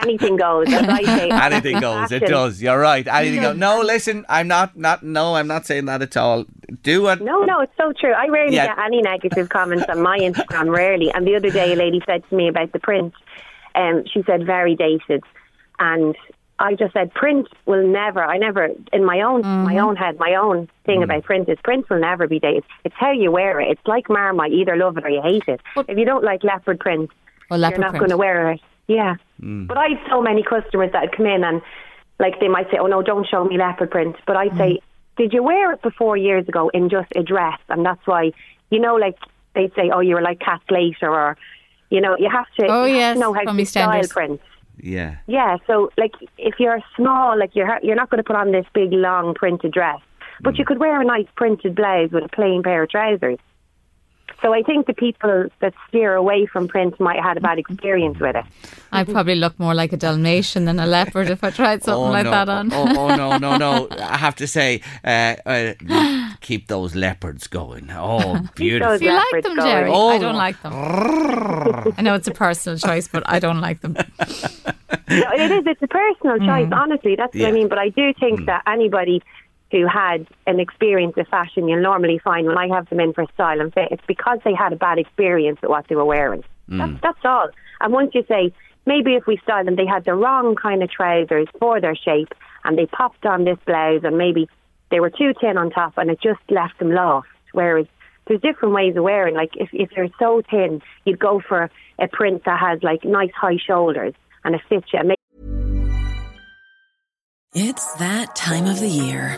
anything goes. As I say, anything goes. It does. You're right. Anything goes. No, listen, I'm not. Not. No, I'm not saying that at all. Do what. No, no, it's so true. I rarely Yeah. get any negative comments on my Instagram, rarely. And the other day, a lady said to me about the print. Um, she said very dated, and I just said print will never. I never in my own my own head, my own thing mm. about print is print will never be dated. It's how you wear it. It's like Marmite. You either love it or you hate it. if you don't like leopard print, Or you're not going to wear it. Yeah. Mm. But I have so many customers that come in and like they might say, "Oh no, don't show me leopard print," but I'd say did you wear it before years ago in just a dress? And that's why, you know, like they'd say, oh, you were like Kat Slater or, you know, you have to, Oh, you have yes, to know how to EastEnders. style prints. Yeah. Yeah, so like if you're small, like you're you're not going to put on this big long printed dress, but mm. you could wear a nice printed blouse with a plain pair of trousers. So I think the people that steer away from print might have had a bad experience with it. I'd probably look more like a Dalmatian than a leopard if I tried something like no. that on. Oh, oh, no, no, no. I have to say, uh, uh, keep those leopards going. Oh, beautiful. those Do you like them, going. Jerry? Oh. I don't like them. I know it's a personal choice, but I don't like them. No, it is. It's a personal choice. Honestly, that's what I mean. But I do think that anybody who had an experience with fashion, you'll normally find when I have them in for style and fit, it's because they had a bad experience with what they were wearing. Mm. That's that's all. And once you say maybe if we style them, they had the wrong kind of trousers for their shape, and they popped on this blouse, and maybe they were too thin on top, and it just left them lost. Whereas there's different ways of wearing. Like if if you're so thin, you'd go for a print that has like nice high shoulders and it fits you. It's that time of the year.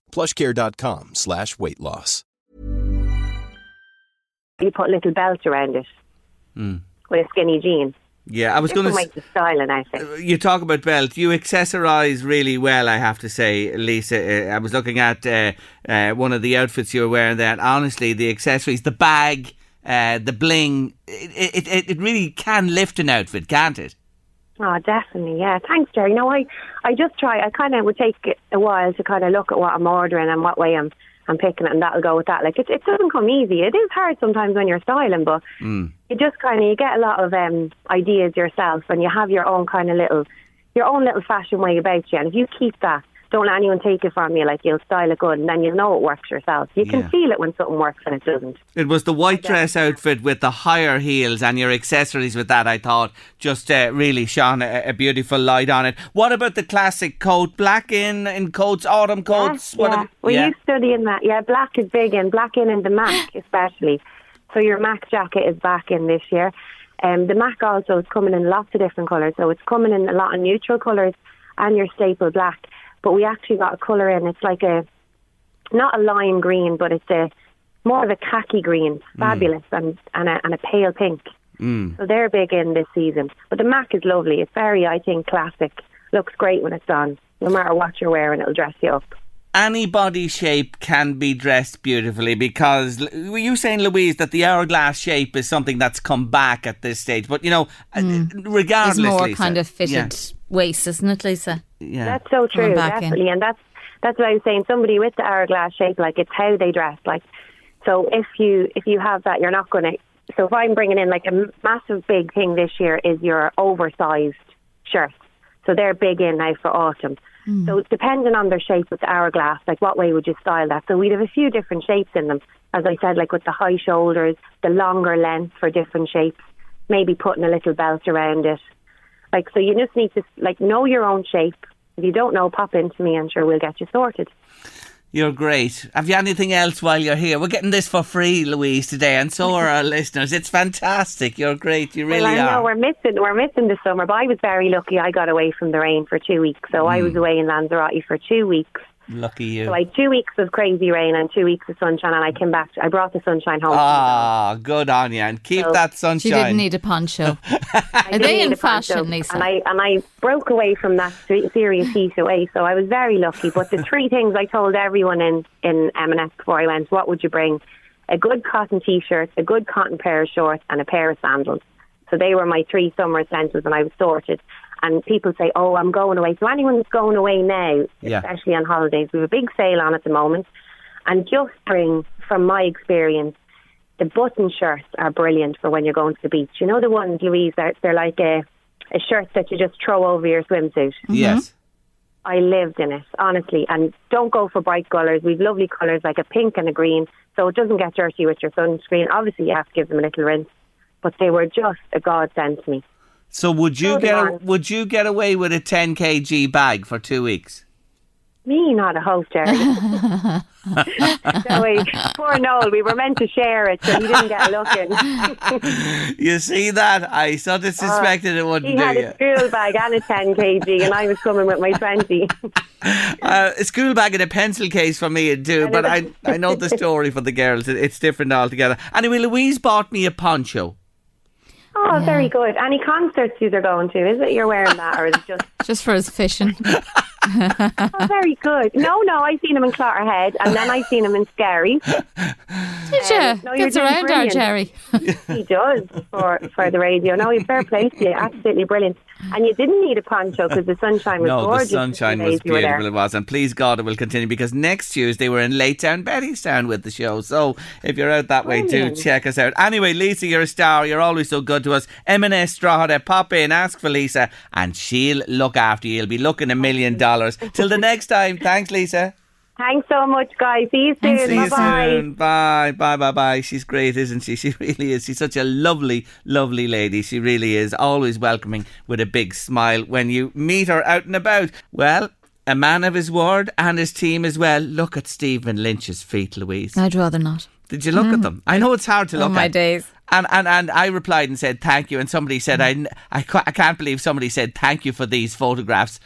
plushcare.com slash weight loss. you put a little belt around it with a skinny jean. Yeah, I was going to make the style I outfit. You talk about belt. You accessorize really well, I have to say, Lisa. Uh, I was looking at uh, uh, one of the outfits you were wearing there, and honestly, the accessories, the bag, uh, the bling, it, it, it, it really can lift an outfit, can't it? Oh, definitely. Yeah. Thanks, Jerry. No, I, I just try. I kind of would take a while to kind of look at what I'm ordering and what way I'm, I'm picking it, and that'll go with that. Like it, it doesn't come easy. It is hard sometimes when you're styling, but Mm. you just kind of you get a lot of um, ideas yourself, and you have your own kind of little, your own little fashion way about you. And if you keep that, don't let anyone take it from you. Like you'll style it good, and then you'll know it works yourself. You Yeah. can feel it when something works and it doesn't. It was the white dress outfit with the higher heels and your accessories with that, I thought, just uh, really shone a, a beautiful light on it. What about the classic coat? Black in, in coats, autumn coats? Yeah, What yeah. ab- Well, yeah. you studying that. Yeah, black is big in black in and the Mac especially. So your Mac jacket is back in this year. Um, the Mac also is coming in lots of different colours. So it's coming in a lot of neutral colours and your staple black. But we actually got a colour in. It's like a not a lime green, but it's a more of a khaki green, fabulous, and and a, and a pale pink. Mm. So they're big in this season. But the Mac is lovely. It's very, I think, classic. Looks great when it's on. No matter what you're wearing, it'll dress you up. Any body shape can be dressed beautifully because were you saying Louise that the hourglass shape is something that's come back at this stage but you know uh regardless It's more Lisa, kind of fitted yeah, waist, isn't it, Lisa? yeah. That's so true, Coming back in. definitely, and that's that's what I was saying. Somebody with the hourglass shape, like it's how they dress. Like, so if you if you have that, you're not going to. So if I'm bringing in like a massive big thing this year is your oversized shirts. So they're big in now for autumn. Mm. So depending on their shape with the hourglass, like what way would you style that? So we'd have a few different shapes in them. As I said, like with the high shoulders, the longer length for different shapes, maybe putting a little belt around it. Like so, you just need to like know your own shape. If you don't know, pop into me. I'm sure we'll get you sorted. You're great. Have you anything else while you're here? We're getting this for free, Louise, today, and so are our listeners. It's fantastic. You're great. You really well, I are. know we're missing we're missing the summer, but I was very lucky. I got away from the rain for two weeks, so I Hmm. was away in Lanzarote for two weeks. Lucky you. So I had two weeks of crazy rain and two weeks of sunshine, and I came back. I brought the sunshine home. Ah, good on you, and keep So- that She sunshine. didn't need a poncho. Are didn't they need in a poncho, fashion, Lisa? And I and I broke away from that se- serious heat away, so I was very lucky. But the three things I told everyone in in M&S before I went: what would you bring? A good cotton t-shirt, a good cotton pair of shorts, and a pair of sandals. So they were my three summer essentials, and I was sorted. And people say, "Oh, I'm going away." So anyone that's going away now, Yeah. especially on holidays, we have a big sale on at the moment. And just bring, from my experience, the button shirts are brilliant for when you're going to the beach. You know the ones, Louise, that they're like a, a shirt that you just throw over your swimsuit. Mm-hmm. Yes. I lived in it, honestly. And don't go for bright colours. We've lovely colours like a pink and a green, so it doesn't get dirty with your sunscreen. Obviously, you have to give them a little rinse, but they were just a godsend to me. So would you So get a, would you get away with a 10 kg bag for two weeks? Me, not a host, Jerry. so we, poor Noel, we were meant to share it, so he didn't get a look in. You see that? I sort of suspected it wouldn't He do had you. a school bag and a 10 kg, and I was coming with my 20. Uh, a school bag and a pencil case for me would do, but I I know the story for the girls. It- It's different altogether. Anyway, Louise bought me a poncho. Oh, very good. Any concerts you are going to? Is it you're wearing that, or is it just? Just for his fishing. Oh, very good. No, no, I seen him in Clogherhead, and then I seen him in Skerries. Did you? Um, no, you're Gets doing around our brilliant. Jerry. He does for for the radio. No, he's fair play to you. Absolutely brilliant. And you didn't need a poncho because the sunshine was no, gorgeous. the sunshine the was days you were there. beautiful. It was, and please God, it will continue because next Tuesday we're in Laytown, Bettystown with the show. So if you're out that way, do check us out. Anyway, Lisa, you're a star. You're always so good to us. M&S Drogheda, pop in, ask for Lisa, and she'll look after you. You'll be looking a million dollars. Till the next time. Thanks, Lisa. Thanks so much, guys. See you soon. See you Bye-bye. soon. Bye, bye, bye, bye. She's great, isn't she? She really is. She's such a lovely, lovely lady. She really is. Always welcoming with a big smile when you meet her out and about. Well, a man of his word and his team as well. Look at Stephen Lynch's feet, Louise. I'd rather not. Did you look at mm. them? I know it's hard to Oh, look my at. days. And, and and I replied and said thank you. And somebody said mm. I, I, I can't believe somebody said thank you for these photographs.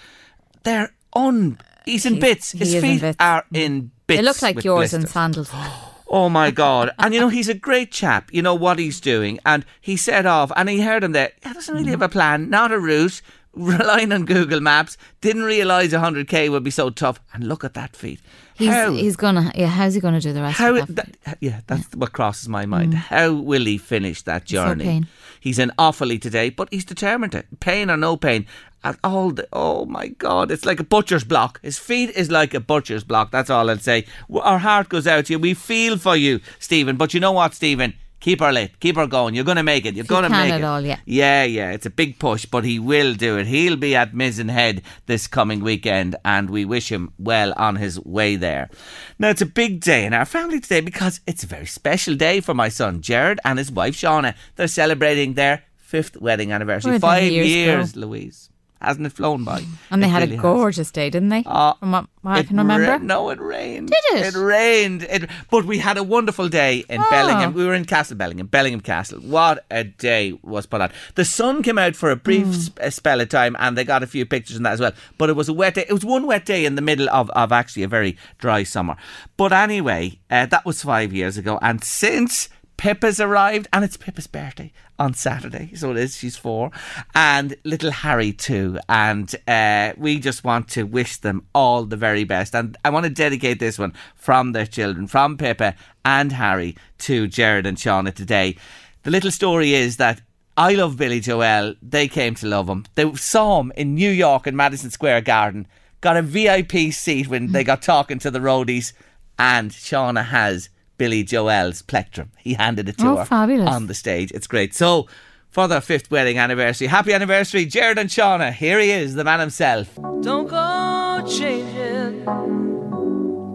They're un. He's in bits. His is in feet bits. are in bits. They look like yours in blisters. sandals. Oh my God. And you know, he's a great chap. You know what he's doing. And he set off and he heard him there. He doesn't really mm-hmm. have a plan, not a route, relying on Google Maps. Didn't realise 100k would be so tough. And look at that feat. He's, How? he's gonna. Yeah, how's he gonna do the rest How, of that? yeah, that's what crosses my mind. Mm. How will he finish that journey? pain. He's in Offaly today, but he's determined to. Pain or no pain. at all the, oh my God, it's like a butcher's block. His feet is like a butcher's block. That's all I'll say. Our heart goes out to you. We feel for you, Stephen. But you know what, Stephen? Keep her lit. Keep her going. You're going to make it. You're going to make it. all, yeah. Yeah, yeah. It's a big push, but he will do it. He'll be at Mizen Head this coming weekend, and we wish him well on his way there. Now, it's a big day in our family today because it's a very special day for my son Jared and his wife Shauna. They're celebrating their fifth wedding anniversary. Five years years. Louise. Hasn't it flown by? And they It had really a has. gorgeous day, didn't they? Uh, From what, I can remember. ra- no, it rained. Did it? It rained. It, but we had a wonderful day in Oh. Bellingham. We were in Castle Bellingham, Bellingham Castle. What a day was put on. The sun came out for a brief Hmm. sp- a spell of time, and they got a few pictures in that as well. But it was a wet day. It was one wet day in the middle of, of actually a very dry summer. But anyway, uh, that was five years ago, and since. Pippa's arrived, and it's Pippa's birthday on Saturday. So it is. She's four, and little Harry too. And uh, we just want to wish them all the very best. And I want to dedicate this one from their children, from Pippa and Harry, to Jared and Shauna today. The little story is that I love Billy Joel. They came to love him. They saw him in New York in Madison Square Garden. Got a VIP seat when they got talking to the roadies, and Shauna has Billy Joel's plectrum. He handed it to Oh, her fabulous. on the stage. It's great. So, for their fifth wedding anniversary, happy anniversary, Jared and Shauna. Here he is, the man himself. Don't go changing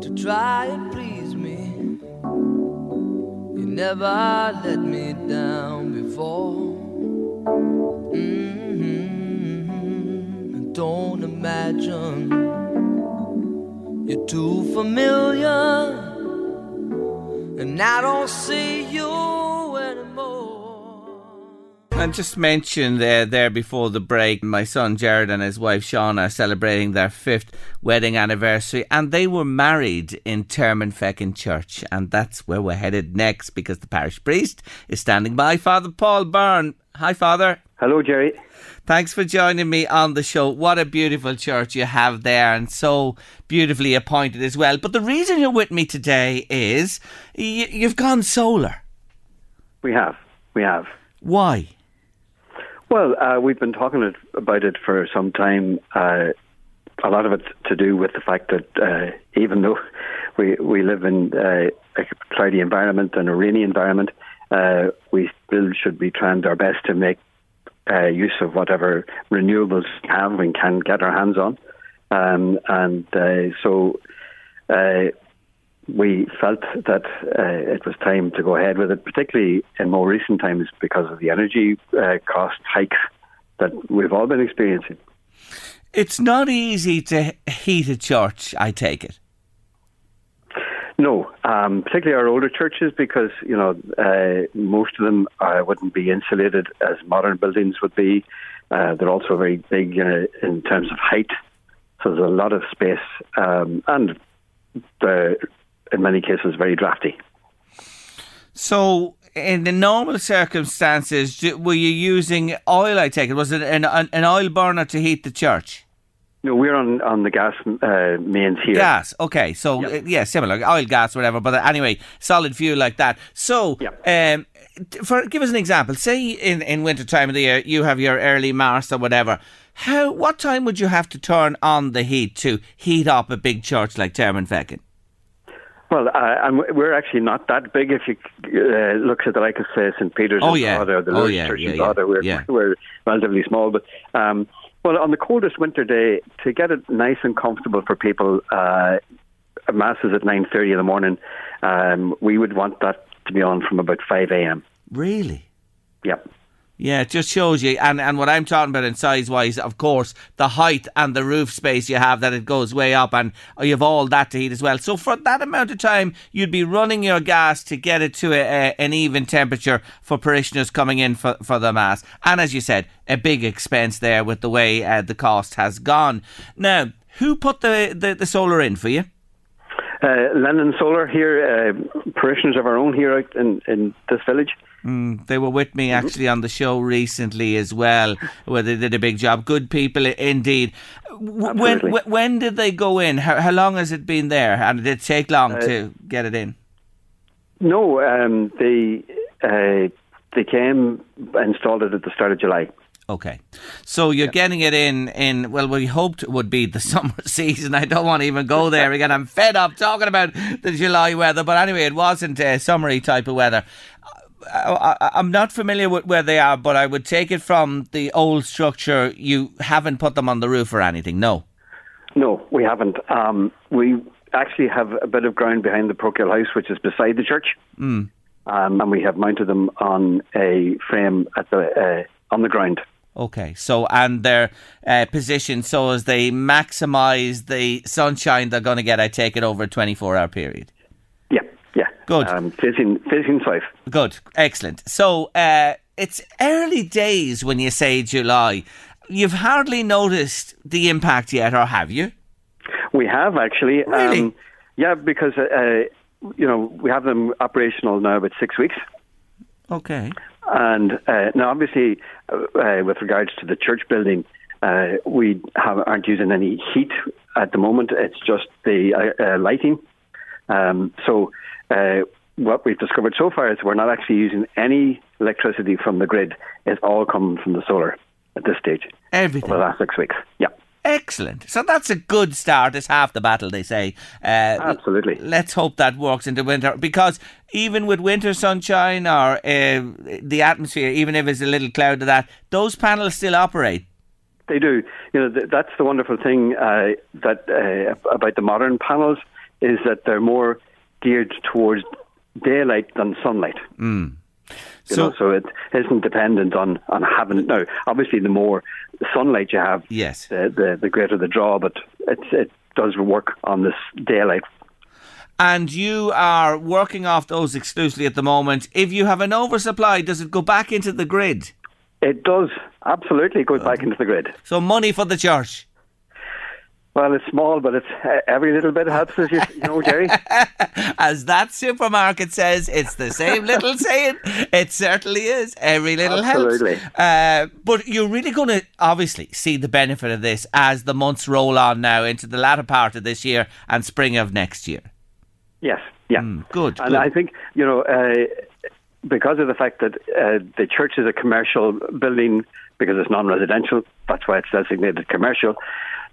to try and please me. You never let me down before. Mm-hmm. Don't imagine You're too familiar, and I don't see you anymore. And just mentioned uh, there before the break, my son Jared and his wife Shauna are celebrating their fifth wedding anniversary, and they were married in Termonfeckin Church, and that's where we're headed next because the parish priest is standing by, Father Paul Byrne. Hi, Father. Hello, Jerry. Thanks for joining me on the show. What a beautiful church you have there, and so beautifully appointed as well. But the reason you're with me today is y- you've gone solar. We have. We have. Why? Well, uh, we've been talking about it for some time. Uh, a lot of it to do with the fact that uh, even though we we live in uh, a cloudy environment and a rainy environment, uh, we still should be trying our best to make uh, use of whatever renewables we have and can get our hands on. Um, and uh, so uh, we felt that uh, it was time to go ahead with it, particularly in more recent times because of the energy uh, cost hikes that we've all been experiencing. It's not easy to heat a church, I take it. No, um, particularly our older churches, because you know uh, most of them uh, wouldn't be insulated as modern buildings would be. Uh, they're also very big in terms of height, so there's a lot of space, um, and in many cases very drafty. So, in the normal circumstances, were you using oil? I take it was it an, an oil burner to heat the church? No, we're on on the gas uh, mains here. Gas, okay. So uh, yeah, similar oil, gas, whatever. But uh, anyway, solid fuel like that. So, um, for give us an example. Say in in winter time of the year, you have your early Mars or whatever. How what time would you have to turn on the heat to heat up a big church like Termonfeckin? Well, uh, we're actually not that big. If you uh, look at the like of say St Peter's Oh, yeah. The Oh, yeah, Church yeah, in yeah, Drogheda, we're, yeah. we're relatively small. But um, well, on the coldest winter day, to get it nice and comfortable for people, uh, mass is at nine thirty in the morning. Um, we would want that to be on from about five a.m. Really? Yep. Yeah, it just shows you, and, and what I'm talking about in size wise, of course, the height and the roof space you have, that it goes way up, and you have all that to heat as well. So for that amount of time, you'd be running your gas to get it to a, a, an even temperature for parishioners coming in for, for the mass. And as you said, a big expense there with the way uh, the cost has gone. Now, who put the, the, the solar in for you? Uh, Lennon Solar here, uh, parishioners of our own here out in, in this village. Mm, they were with me actually on the show recently as well, where they did a big job. Good people, indeed. W- When when did they go in? How, how long has it been there? And did it take long Uh, to get it in? No, um, they uh, they came installed it at the start of July. Okay, so you're getting it in in well, we hoped it would be the summer season. I don't want to even go there again. I'm fed up talking about the July weather, but anyway, it wasn't a summery type of weather. I, I, I'm not familiar with where they are, but I would take it from the old structure. You haven't put them on the roof or anything, no? No, we haven't. Um, we actually have a bit of ground behind the parochial house, which is beside the church, Mm. um, and we have mounted them on a frame at the uh, on the ground. Okay, so and their uh, position so as they maximise the sunshine they're going to get. I take it over a 24 hour period. Yeah, yeah. Good. Um, facing facing south. Good, excellent. So uh, it's early days when you say July. You've hardly noticed the impact yet, or have you? We have actually. Really? Um, yeah, because uh, uh, you know we have them operational now about six weeks. Okay. And uh, now, obviously, uh, uh, with regards to the church building, uh, we have, aren't using any heat at the moment. It's just the uh, uh, lighting. Um, so, uh, what we've discovered so far is we're not actually using any electricity from the grid. It's all coming from the solar at this stage. Everything. For the last six weeks. Yeah. Excellent. So that's a good start. It's half the battle, they say. Uh, Absolutely. Let's hope that works into winter because even with winter sunshine or uh, the atmosphere, even if it's a little cloud of that, those panels still operate. They do. You know, th- that's the wonderful thing uh, that uh, about the modern panels is that they're more geared towards daylight than sunlight. Mm. You So- know, so it isn't dependent on, on having no. Obviously, the more sunlight you have, yes, the, the the greater the draw. But it's it does work on this daylight. And you are working off those exclusively at the moment. If you have an oversupply, does it go back into the grid? It does absolutely go back into the grid. So money for the church. Well, it's small, but it's every little bit helps, as you, you know, Jerry. As that supermarket says, it's the same little saying. It certainly is. Every little Absolutely. helps. Uh, but you're really going to obviously see the benefit of this as the months roll on now into the latter part of this year and spring of next year. Yes, yeah, good. And good. I think you know uh, because of the fact that uh, the church is a commercial building because it's non-residential. That's why it's designated commercial.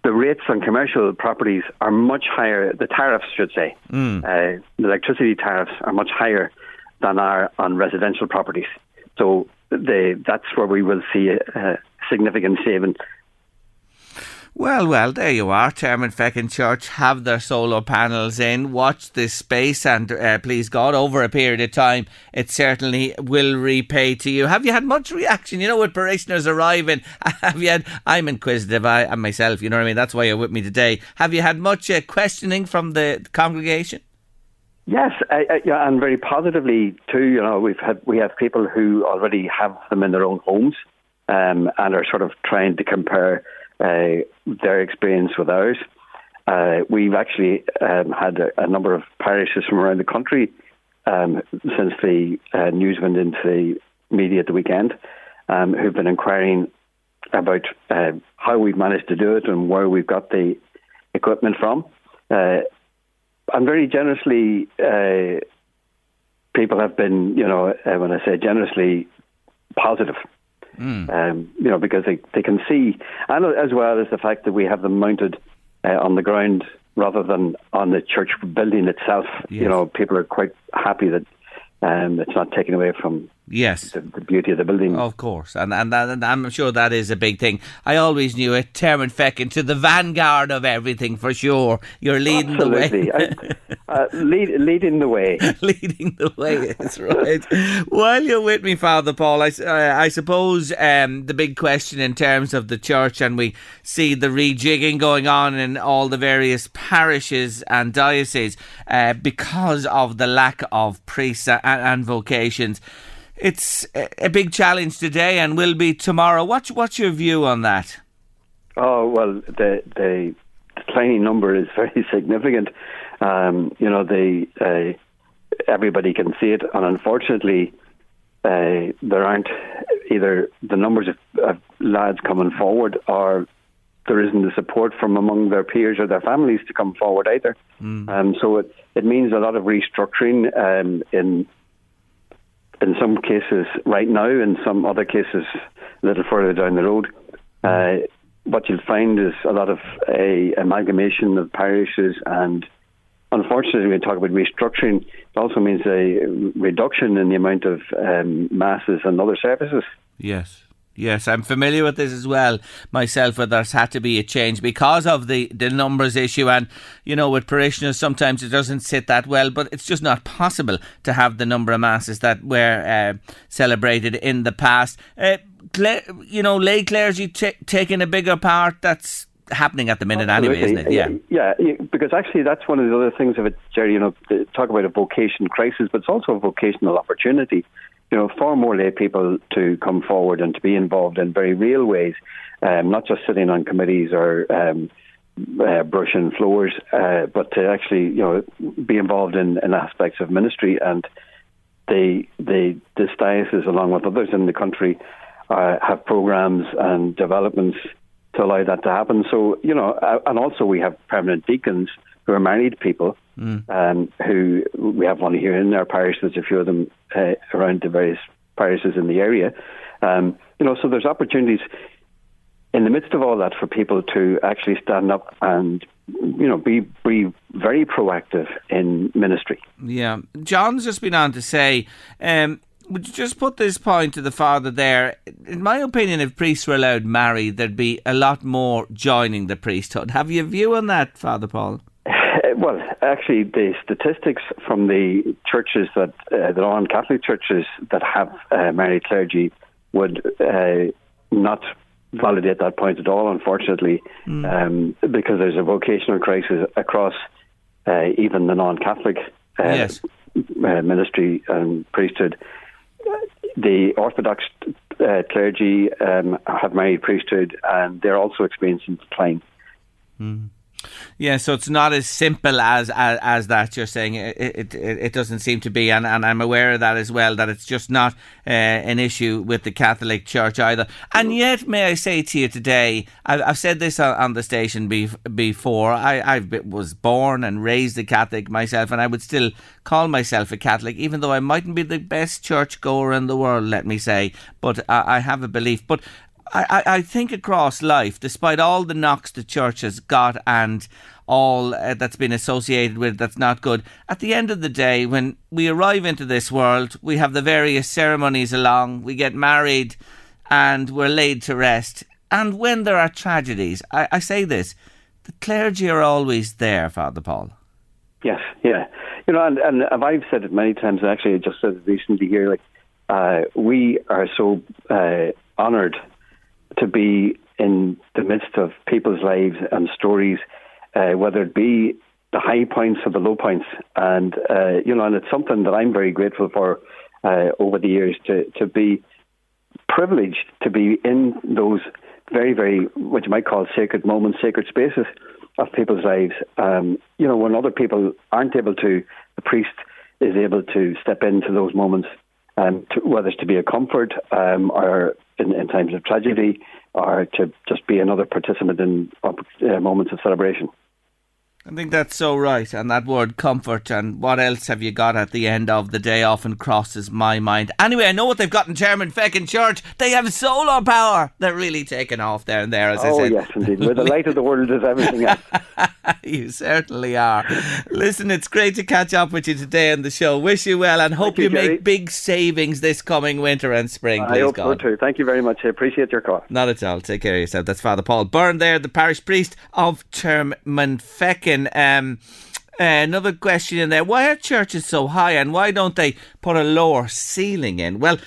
The rates on commercial properties are much higher. The tariffs, should say, Mm. uh, the electricity tariffs are much higher than are on residential properties. So the, that's where we will see a, a significant saving. Well, well, there you are. Termonfeckin Church have their solar panels in. Watch this space, and uh, please God, over a period of time, it certainly will repay to you. Have you had much reaction? You know, with parishioners arriving, have you had? I'm inquisitive, I, I myself. You know what I mean. That's why you're with me today. Have you had much uh, questioning from the congregation? Yes, uh, uh, yeah, and very positively too. You know, we've had we have people who already have them in their own homes, um, and are sort of trying to compare uh, their experience with ours. Uh, we've actually um, had a, a number of parishes from around the country um, since the uh, news went into the media at the weekend, um, who've been inquiring about uh, how we've managed to do it and where we've got the equipment from. Uh, and very generously, uh, people have been, you know, when I say generously, positive. Um, you know, because they, they can see, and as well as the fact that we have them mounted uh, on the ground rather than on the church building itself. You know, people are quite happy that um, it's not taken away from Yes. the, the beauty of the building. Of course, and, and and I'm sure that is a big thing. I always knew it. Termonfeckin to the vanguard of everything for sure. You're leading Absolutely. the way. I, uh, lead, leading the way. leading the way. That's right. While you're with me, Father Paul, I, s- uh, I suppose um, the big question in terms of the church, and we see the rejigging going on in all the various parishes and dioceses uh, because of the lack of priests and, and vocations. It's a big challenge today and will be tomorrow. What's, what's your view on that? Oh well, the the declining number is very significant. Um, you know, the uh, everybody can see it, and unfortunately, uh, there aren't either the numbers of, of lads coming forward, or there isn't the support from among their peers or their families to come forward either. Um, so it it means a lot of restructuring um, in in some cases right now, in some other cases a little further down the road. Uh, what you'll find is a lot of a amalgamation of parishes, and unfortunately, when we talk about restructuring, it also means a reduction in the amount of um, masses and other services. Yes. Yes, I'm familiar with this as well myself, where there's had to be a change because of the, the numbers issue. And, you know, with parishioners, sometimes it doesn't sit that well, but it's just not possible to have the number of masses that were uh, celebrated in the past. Uh, you know, lay clergy ta taking a bigger part, that's happening at the minute anyway, isn't it? Yeah. yeah, yeah, because actually that's one of the other things of it, Jerry. You know, talk about a vocation crisis, but it's also a vocational opportunity. You know, far more lay people to come forward and to be involved in very real ways, um, not just sitting on committees or um, uh, brushing floors, uh, but to actually, you know, be involved in, in aspects of ministry and the the this diocese, along with others in the country, uh, have programs and developments to allow that to happen. So you know, and also we have permanent deacons who are married people, um, who we have one here in our parish. There's a few of them uh, around the various parishes in the area. Um, you know, so there's opportunities in the midst of all that for people to actually stand up and you know be be very proactive in ministry. Yeah. John's just been on to say, um, would you just put this point to the father there? In my opinion, if priests were allowed marry, there'd be a lot more joining the priesthood. Have you a view on that, Father Paul? Well, actually, the statistics from the churches that uh, the Roman Catholic churches that have uh, married clergy would uh, not validate that point at all, unfortunately, um, because there's a vocational crisis across uh, even the non-Catholic uh, Yes. uh, ministry and priesthood. The Orthodox uh, clergy um, have married priesthood, and they're also experiencing decline. Yeah, so it's not as simple as as, as that you're saying. It, it it doesn't seem to be, and, and I'm aware of that as well. That it's just not uh, an issue with the Catholic Church either. And yet, may I say to you today, I've, I've said this on, on the station be, before. I I was born and raised a Catholic myself, and I would still call myself a Catholic, even though I mightn't be the best churchgoer in the world. Let me say, but I, I have a belief. But I, I, think across life, despite all the knocks the church has got and all uh, that's been associated with it that's not good, at the end of the day, when we arrive into this world, we have the various ceremonies along, we get married, and we're laid to rest. And when there are tragedies, I, I say this the clergy are always there, Father Paul. Yes, yeah. You know, and, and I've said it many times, actually I just said it recently here, like, uh, we are so uh, honoured to be in the midst of people's lives and stories, uh, whether it be the high points or the low points. And, uh, you know, and it's something that I'm very grateful for uh, over the years to, to be privileged to be in those very, very, what you might call sacred moments, sacred spaces of people's lives. Um, you know, when other people aren't able to, the priest is able to step into those moments, um, to, whether it's to be a comfort um, or in, in times of tragedy or to just be another participant in uh, moments of celebration. I think that's so right. And that word comfort and what else have you got at the end of the day often crosses my mind. Anyway, I know what they've got in Termonfeckin Church. They have solar power. They're really taking off down there, as I oh, said. yes, indeed. We're the light of the world as everything else. you certainly are. Listen, it's great to catch up with you today on the show. Wish you well and hope you, you, make big savings this coming winter and spring. I hope God. so too. Thank you very much. I appreciate your call. Not at all. Take care of yourself. That's Father Paul Byrne there, the parish priest of Um, uh, another question in there. Why are churches so high and why don't they put a lower ceiling in? Well,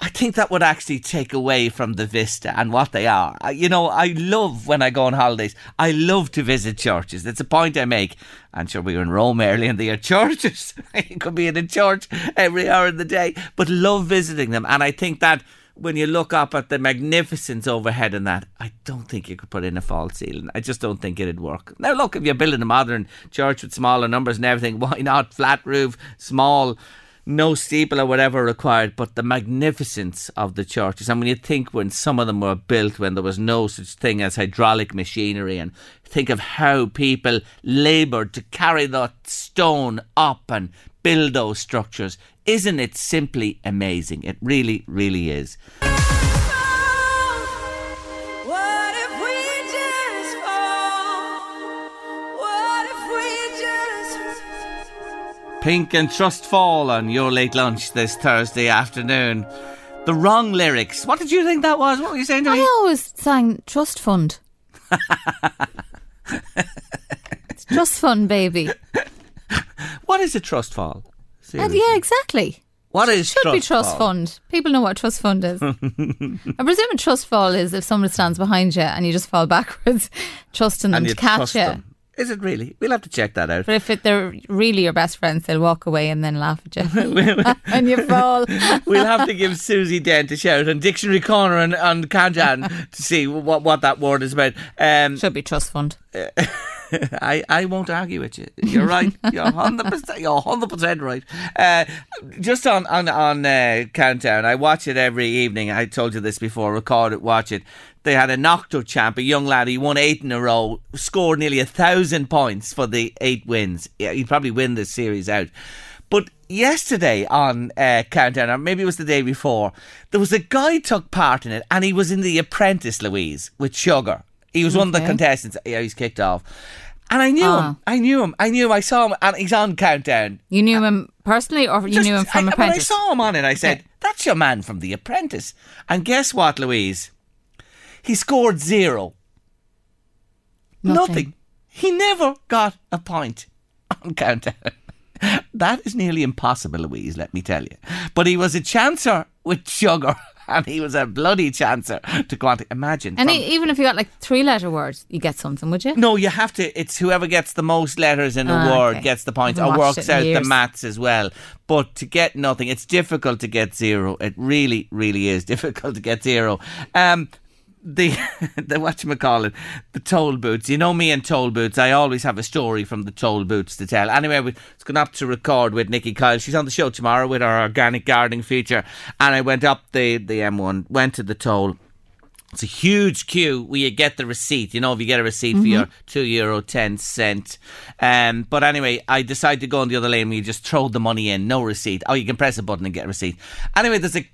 I think that would actually take away from the vista and what they are. I- You know, I love when I go on holidays. I love to visit churches. It's a point I make. And sure, we were in Rome early and they are churches. you could be in a church every hour of the day, but love visiting them. And I think that when you look up at the magnificence overhead and that, I don't think you could put in a false ceiling. I just don't think it'd work. Now, look, if you're building a modern church with smaller numbers and everything, why not? Flat roof, small, no steeple or whatever required, but the magnificence of the churches. And when you think when some of them were built when there was no such thing as hydraulic machinery, and think of how people laboured to carry that stone up and build those structures, isn't it simply amazing? It really, really is. What if we just fall? What if we just Pink and Trust Fall on your late lunch this Thursday afternoon. The wrong lyrics. What did you think that was? What were you saying to me? I always sang Trust Fund. it's Trust Fund, baby. What is a trust fall? And uh, Seriously. yeah, exactly. What is trust? It Should be trust trust fall? fund. People know what trust fund is. I presume a trust fall is if someone stands behind you and you just fall backwards, trusting them and to catch trust you. them. Is it really? We'll have to check that out. But if it, they're really your best friends, they'll walk away and then laugh at you and you fall. we'll have to give Susie Dent a shout and Dictionary Corner and on Countdown to see what, what that word is about. Um, Should be trust fund. I, I won't argue with you. You're right. You're hundred percent. You're hundred percent right. Uh, just on on on uh, countdown, I watch it every evening. I told you this before. Record it, watch it. They had a Nocto champ, a young lad. He won eight in a row, scored nearly a thousand points for the eight wins. Yeah, he'd probably win this series out. But yesterday on uh, Countdown, or maybe it was the day before, there was a guy took part in it, and he was in The Apprentice, Louise, with Sugar. He was one of the contestants. Yeah, he's kicked off. And I knew Ah. him. I knew him. I knew him. I saw him, and he's on Countdown. You knew him personally or you Just- knew him from I, when I saw him on it, I said, "That's your man from The Apprentice." And guess what, Louise? He scored zero. Nothing. He never got a point on Countdown. that is nearly impossible, Louise. Let me tell you. But he was a chancer with Sugar. and he was a bloody chancer to go on to imagine. And from- even if you got like three letter words, you get something, would you? no, you have to. It's whoever gets the most letters in a Ah, word okay. gets the points, or works out the maths as well. But to get nothing, it's difficult to get zero. It really, really is difficult to get zero. Um, the the what you call it, the toll booths. You know me and toll booths. I always have a story from the toll booths to tell. Anyway, we- it's going up to record with Nikki Kyle. She's on the show tomorrow with our organic gardening feature. And I went up the the M1, went to the toll. It's a huge queue where you get the receipt. You know, if you get a receipt for your two euro ten cent. Um, but anyway, I decided to go on the other lane where you just throw the money in, no receipt. Oh, you can press a button and get a receipt. Anyway, there's a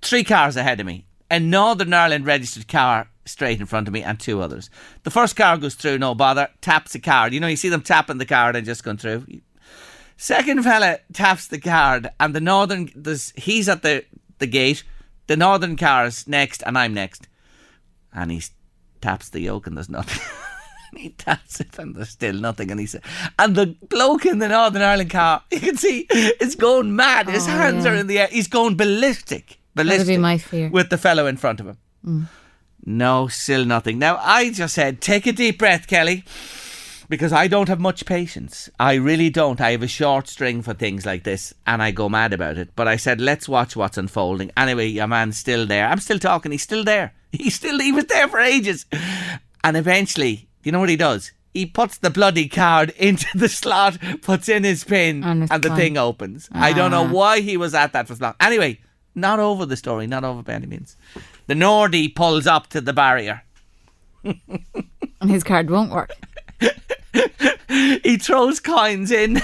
three cars ahead of me. A Northern Ireland registered car straight in front of me and two others. The first car goes through, no bother, taps the card. You know, you see them tapping the card and just going through. Second fella taps the card and the northern there's he's at the, the gate. The northern car's next and I'm next. And he taps the yoke and there's nothing. he taps it and there's still nothing and he said and the bloke in the Northern Ireland car you can see is going mad. His Oh, hands yeah. are in the air. He's going ballistic. That'd be my fear. with the fellow in front of him. Mm. No, still nothing. Now, I just said, take a deep breath, Kelly, because I don't have much patience. I really don't. I have a short string for things like this, and I go mad about it. But I said, let's watch what's unfolding. Anyway, your man's still there. I'm still talking. He's still there. He's still, he was there for ages. And eventually, you know what he does? He puts the bloody card into the slot, puts in his pin, and, it's the thing opens. I don't know Ah. why he was at that for so long. Anyway, not over the story, not over by any means. The Nordy pulls up to the barrier. And his card won't work. he throws coins in.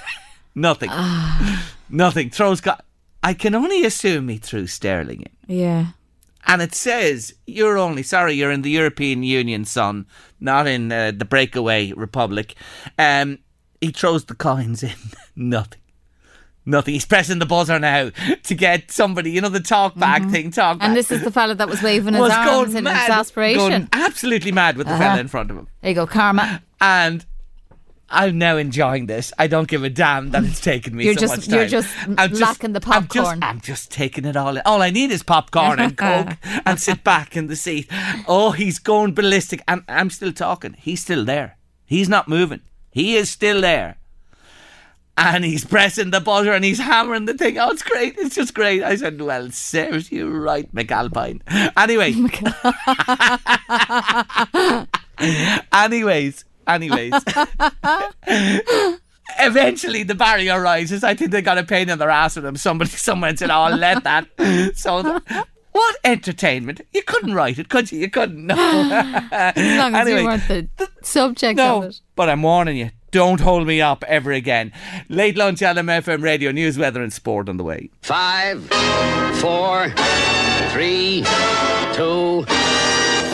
Nothing. Ah. Nothing. Throws co- I can only assume he threw sterling in. Yeah. And it says, you're only, sorry, you're in the European Union, son, not in uh, the breakaway republic. Um, he throws the coins in. Nothing. Nothing. He's pressing the buzzer now to get somebody, you know, the talk back thing, talk back. Mm-hmm. And this is the fella that was waving his was arms in mad, exasperation. absolutely mad with the Uh-huh. fella in front of him. There you go, karma. And I'm now enjoying this. I don't give a damn that it's taken me You're so just- much time. you're just I'm lacking the I'm just. I'm just taking it all in. All I need is popcorn and coke and sit back in the seat. Oh, he's going ballistic. And I'm still talking. He's still there. He's not moving. He is still there. And he's pressing the buzzer and he's hammering the thing. Oh, it's great. It's just great. I said, well, serves you right, McAlpine. Anyway. anyways, anyways. Eventually, the barrier rises. I think they got a pain in their ass with them. Somebody, someone said, "Oh, I'll let that." So, the, what entertainment? You couldn't write it, could you? You couldn't. No. As long as Anyway, you weren't the subject no, of it. but I'm warning you. Don't hold me up ever again. Late lunch, LMFM radio, news, weather, and sport on the way. Five, four, three, two,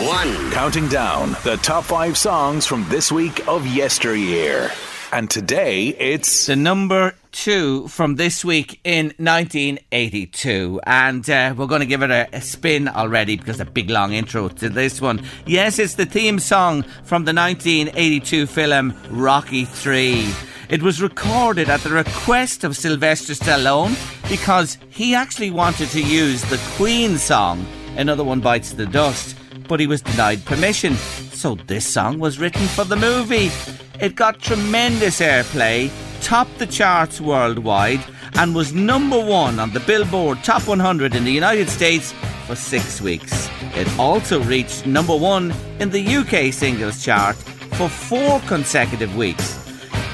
one. Counting down the top five songs from this week of yesteryear. And today it's the number two from this week in 1982. And uh, we're going to give it a, a spin already because a big long intro to this one. Yes, it's the theme song from the 1982 film Rocky 3. It was recorded at the request of Sylvester Stallone because he actually wanted to use the Queen song, Another One Bites the Dust, but he was denied permission. So this song was written for the movie. It got tremendous airplay, topped the charts worldwide, and was number one on the Billboard Top 100 in the United States for six weeks. It also reached number one in the UK singles chart for four consecutive weeks.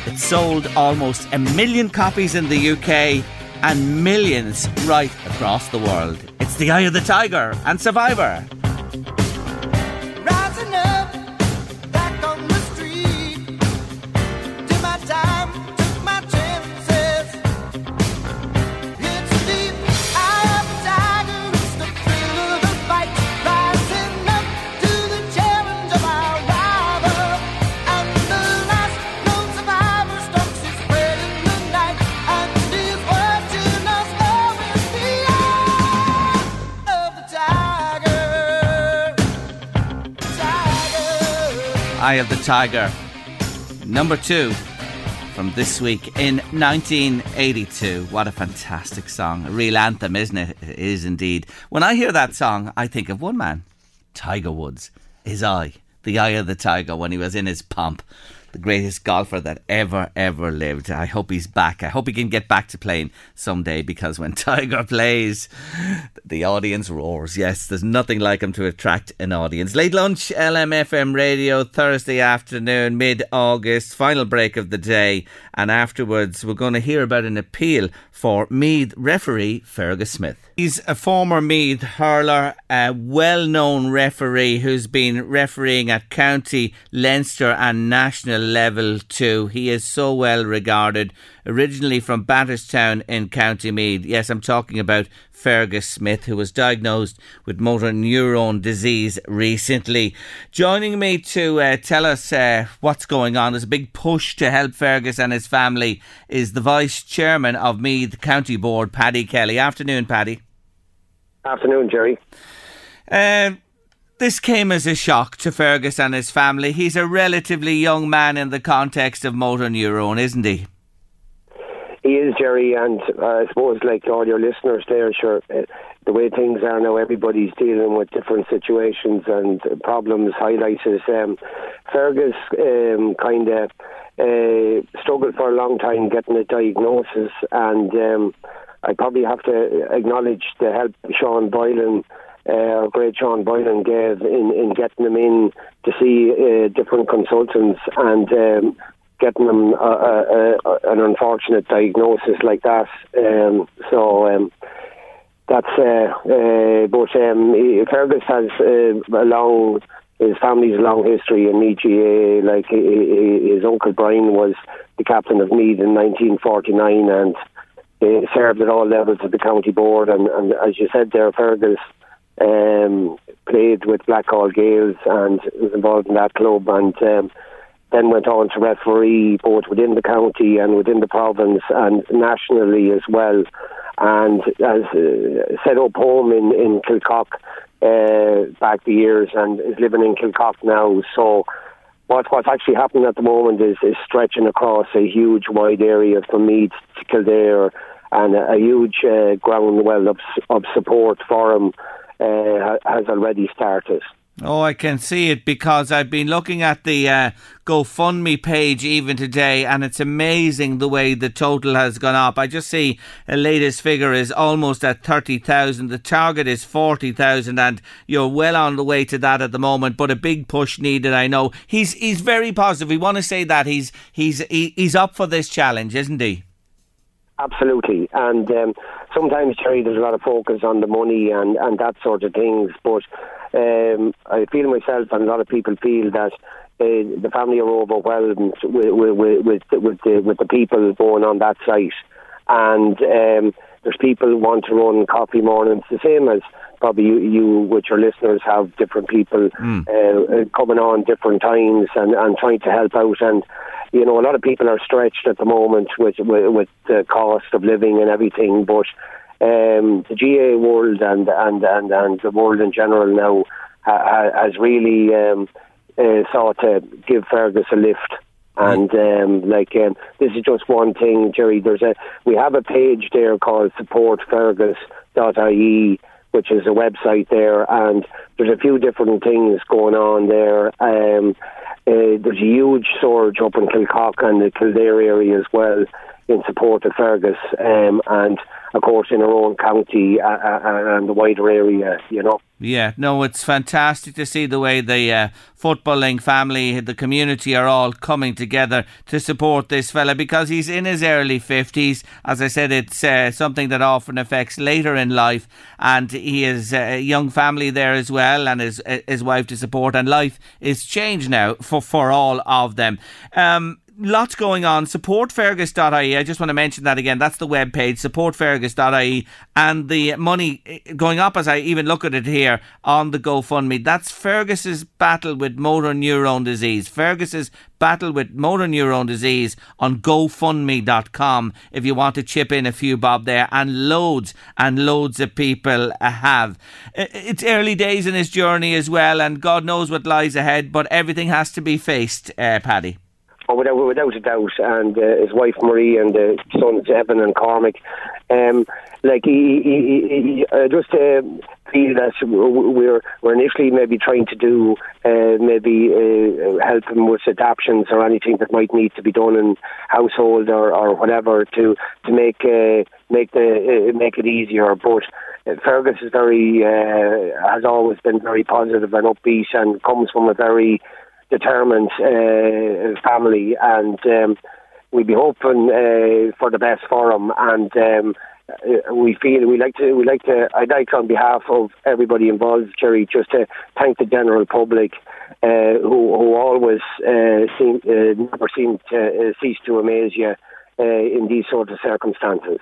It sold almost a million copies in the UK and millions right across the world. It's The Eye of the Tiger and Survivor. Eye of the Tiger. Number two from this week in 1982. What a fantastic song. A real anthem, isn't it? It is indeed. When I hear that song, I think of one man, Tiger Woods. His eye, the eye of the tiger when he was in his pomp. The greatest golfer that ever, ever lived. I hope he's back. I hope he can get back to playing someday because when Tiger plays, the audience roars. Yes, there's nothing like him to attract an audience. Late lunch, LMFM radio, Thursday afternoon, mid August, final break of the day. And afterwards, we're going to hear about an appeal for Meath referee Fergus Smith. He's a former Meath hurler, a well known referee who's been refereeing at county, Leinster, and national level two. He is so well regarded. Originally from Batterstown in County Meath. Yes, I'm talking about Fergus Smith, who was diagnosed with motor neuron disease recently. Joining me to uh, tell us uh, what's going on, there's a big push to help Fergus and his family, is the Vice Chairman of Meath County Board, Paddy Kelly. Afternoon, Paddy. Afternoon, Jerry. Um, this came as a shock to Fergus and his family. He's a relatively young man in the context of motor neurone, isn't he? He is, Jerry, and uh, I suppose, like all your listeners there, sure, uh, the way things are now, everybody's dealing with different situations and problems highlighted. Um, Fergus um, kind of uh, struggled for a long time getting a diagnosis, and um, I probably have to acknowledge the help Sean Boylan uh, great Sean Boylan gave in, in getting them in to see uh, different consultants and um, getting them uh, uh, uh, an unfortunate diagnosis like that. Um, so um, that's uh, uh, but um, Fergus has uh, a long his family's long history in EGA. Like his uncle Brian was the captain of Meath in 1949 and served at all levels of the county board. And, and as you said there, Fergus um, played with Blackhall Gaels and was involved in that club and um, then went on to referee both within the county and within the province and nationally as well. And has uh, set up home in, in Kilcock uh, back the years and is living in Kilcock now. So what what's actually happening at the moment is, is stretching across a huge wide area from Meath to Kildare and a, a huge uh, ground well of, of support for him uh, has already started. Oh, I can see it because I've been looking at the uh, GoFundMe page even today, and it's amazing the way the total has gone up. I just see the latest figure is almost at 30,000. The target is 40,000, and you're well on the way to that at the moment, but a big push needed, I know. He's he's very positive. We want to say that. He's, he's, he, he's up for this challenge, isn't he? Absolutely, and um, sometimes Jerry, there's a lot of focus on the money and, and that sort of things. But um, I feel myself, and a lot of people feel that uh, the family are overwhelmed with with with, with, with, the, with the people going on that site, and um, there's people who want to run coffee mornings, the same as probably you, you with your listeners have different people uh, uh, coming on different times and, and trying to help out and you know, a lot of people are stretched at the moment with with, with the cost of living and everything. But um, the GAA world and and and and the world in general now ha, ha, has really um, uh, sought to give Fergus a lift. And um, like um, this is just one thing, Jerry. There's a we have a page there called supportfergus.ie, which is a website there, and there's a few different things going on there. Um, uh, there's a huge surge up in Kilcock and the Kildare area as well in support of Fergus, um, and of course in our own county uh, uh, and the wider area, you know. Yeah, no, it's fantastic to see the way the uh, footballing family, the community are all coming together to support this fella because he's in his early 50s. As I said, it's uh, something that often affects later in life, and he has a young family there as well and his, his wife to support, and life is changed now for, for all of them. Um, lots going on. Supportfergus.ie. I just want to mention that again. That's the webpage, supportfergus.ie. And the money eh, going up as I even look at it here on the GoFundMe. That's Fergus's battle with motor neurone disease. Fergus's battle with motor neurone disease on GoFundMe.com if you want to chip in a few bob there. And loads and loads of people have. It's early days in his journey as well, and God knows what lies ahead, but everything has to be faced, uh, Paddy. Or without without a doubt, and uh, his wife Marie and the sons Evan and Cormac. Um, like he, he, he, he uh, just uh, feel that we're we're initially maybe trying to do uh, maybe uh, help him with adoptions or anything that might need to be done in household or, or whatever to to make uh, make the uh, make it easier. But uh, Fergus is very uh, has always been very positive and upbeat and comes from a very determined uh, family and. Um, we'd be hoping uh, for the best for him, and um, uh, we feel we like to we like to I'd like on behalf of everybody involved, Jerry, just to thank the general public uh, who who always uh, seem uh, never seem to uh, cease to amaze you uh, in these sort of circumstances.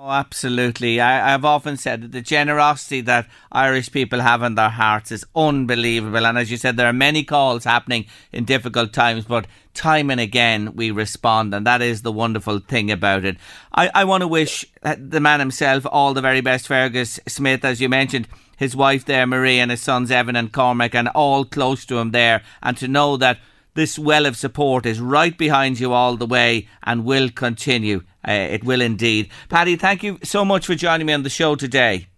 Oh, absolutely. I, I've often said that the generosity that Irish people have in their hearts is unbelievable. And as you said, there are many calls happening in difficult times, but time and again we respond. And that is the wonderful thing about it. I, I want to wish uh, the man himself all the very best, Fergus Smith, as you mentioned. His wife there, Marie, and his sons, Evan and Cormac, and all close to him there. And to know that this well of support is right behind you all the way and will continue. Uh, it will indeed. Paddy, thank you so much for joining me on the show today.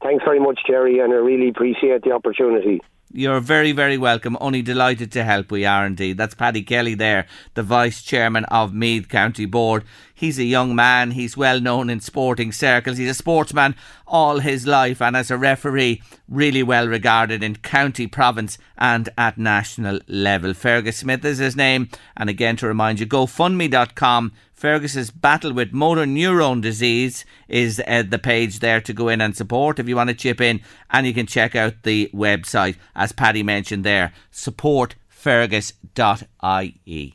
Thanks very much, Jerry, and I really appreciate the opportunity. You're very, very welcome. Only delighted to help. We are indeed. That's Paddy Kelly there, the Vice Chairman of Meath County Board. He's a young man. He's well known in sporting circles. He's a sportsman all his life and as a referee, really well regarded in county, province, and at national level. Fergus Smith is his name. And again, to remind you, GoFundMe.com Fergus's battle with motor neurone disease is uh, the page there to go in and support if you want to chip in. And you can check out the website, as Paddy mentioned there, supportfergus.ie.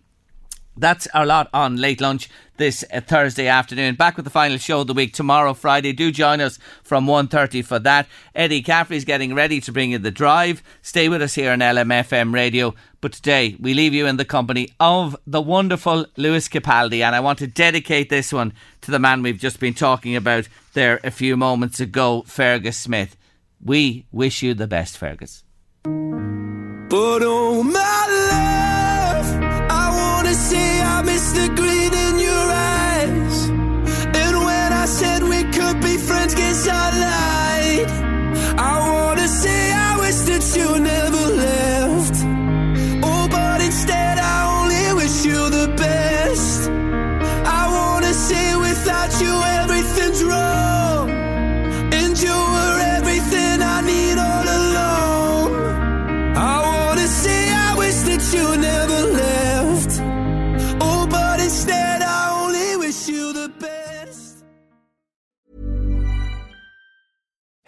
That's our lot on late lunch this uh, Thursday afternoon. Back with the final show of the week tomorrow, Friday. Do join us from 1.30 for that. Eddie Caffrey's getting ready to bring you the drive. Stay with us here on LMFM Radio. But today we leave you in the company of the wonderful Lewis Capaldi, and I want to dedicate this one to the man we've just been talking about there a few moments ago, Fergus Smith. We wish you the best, Fergus. But oh my love, I wanna say I miss the green be friends,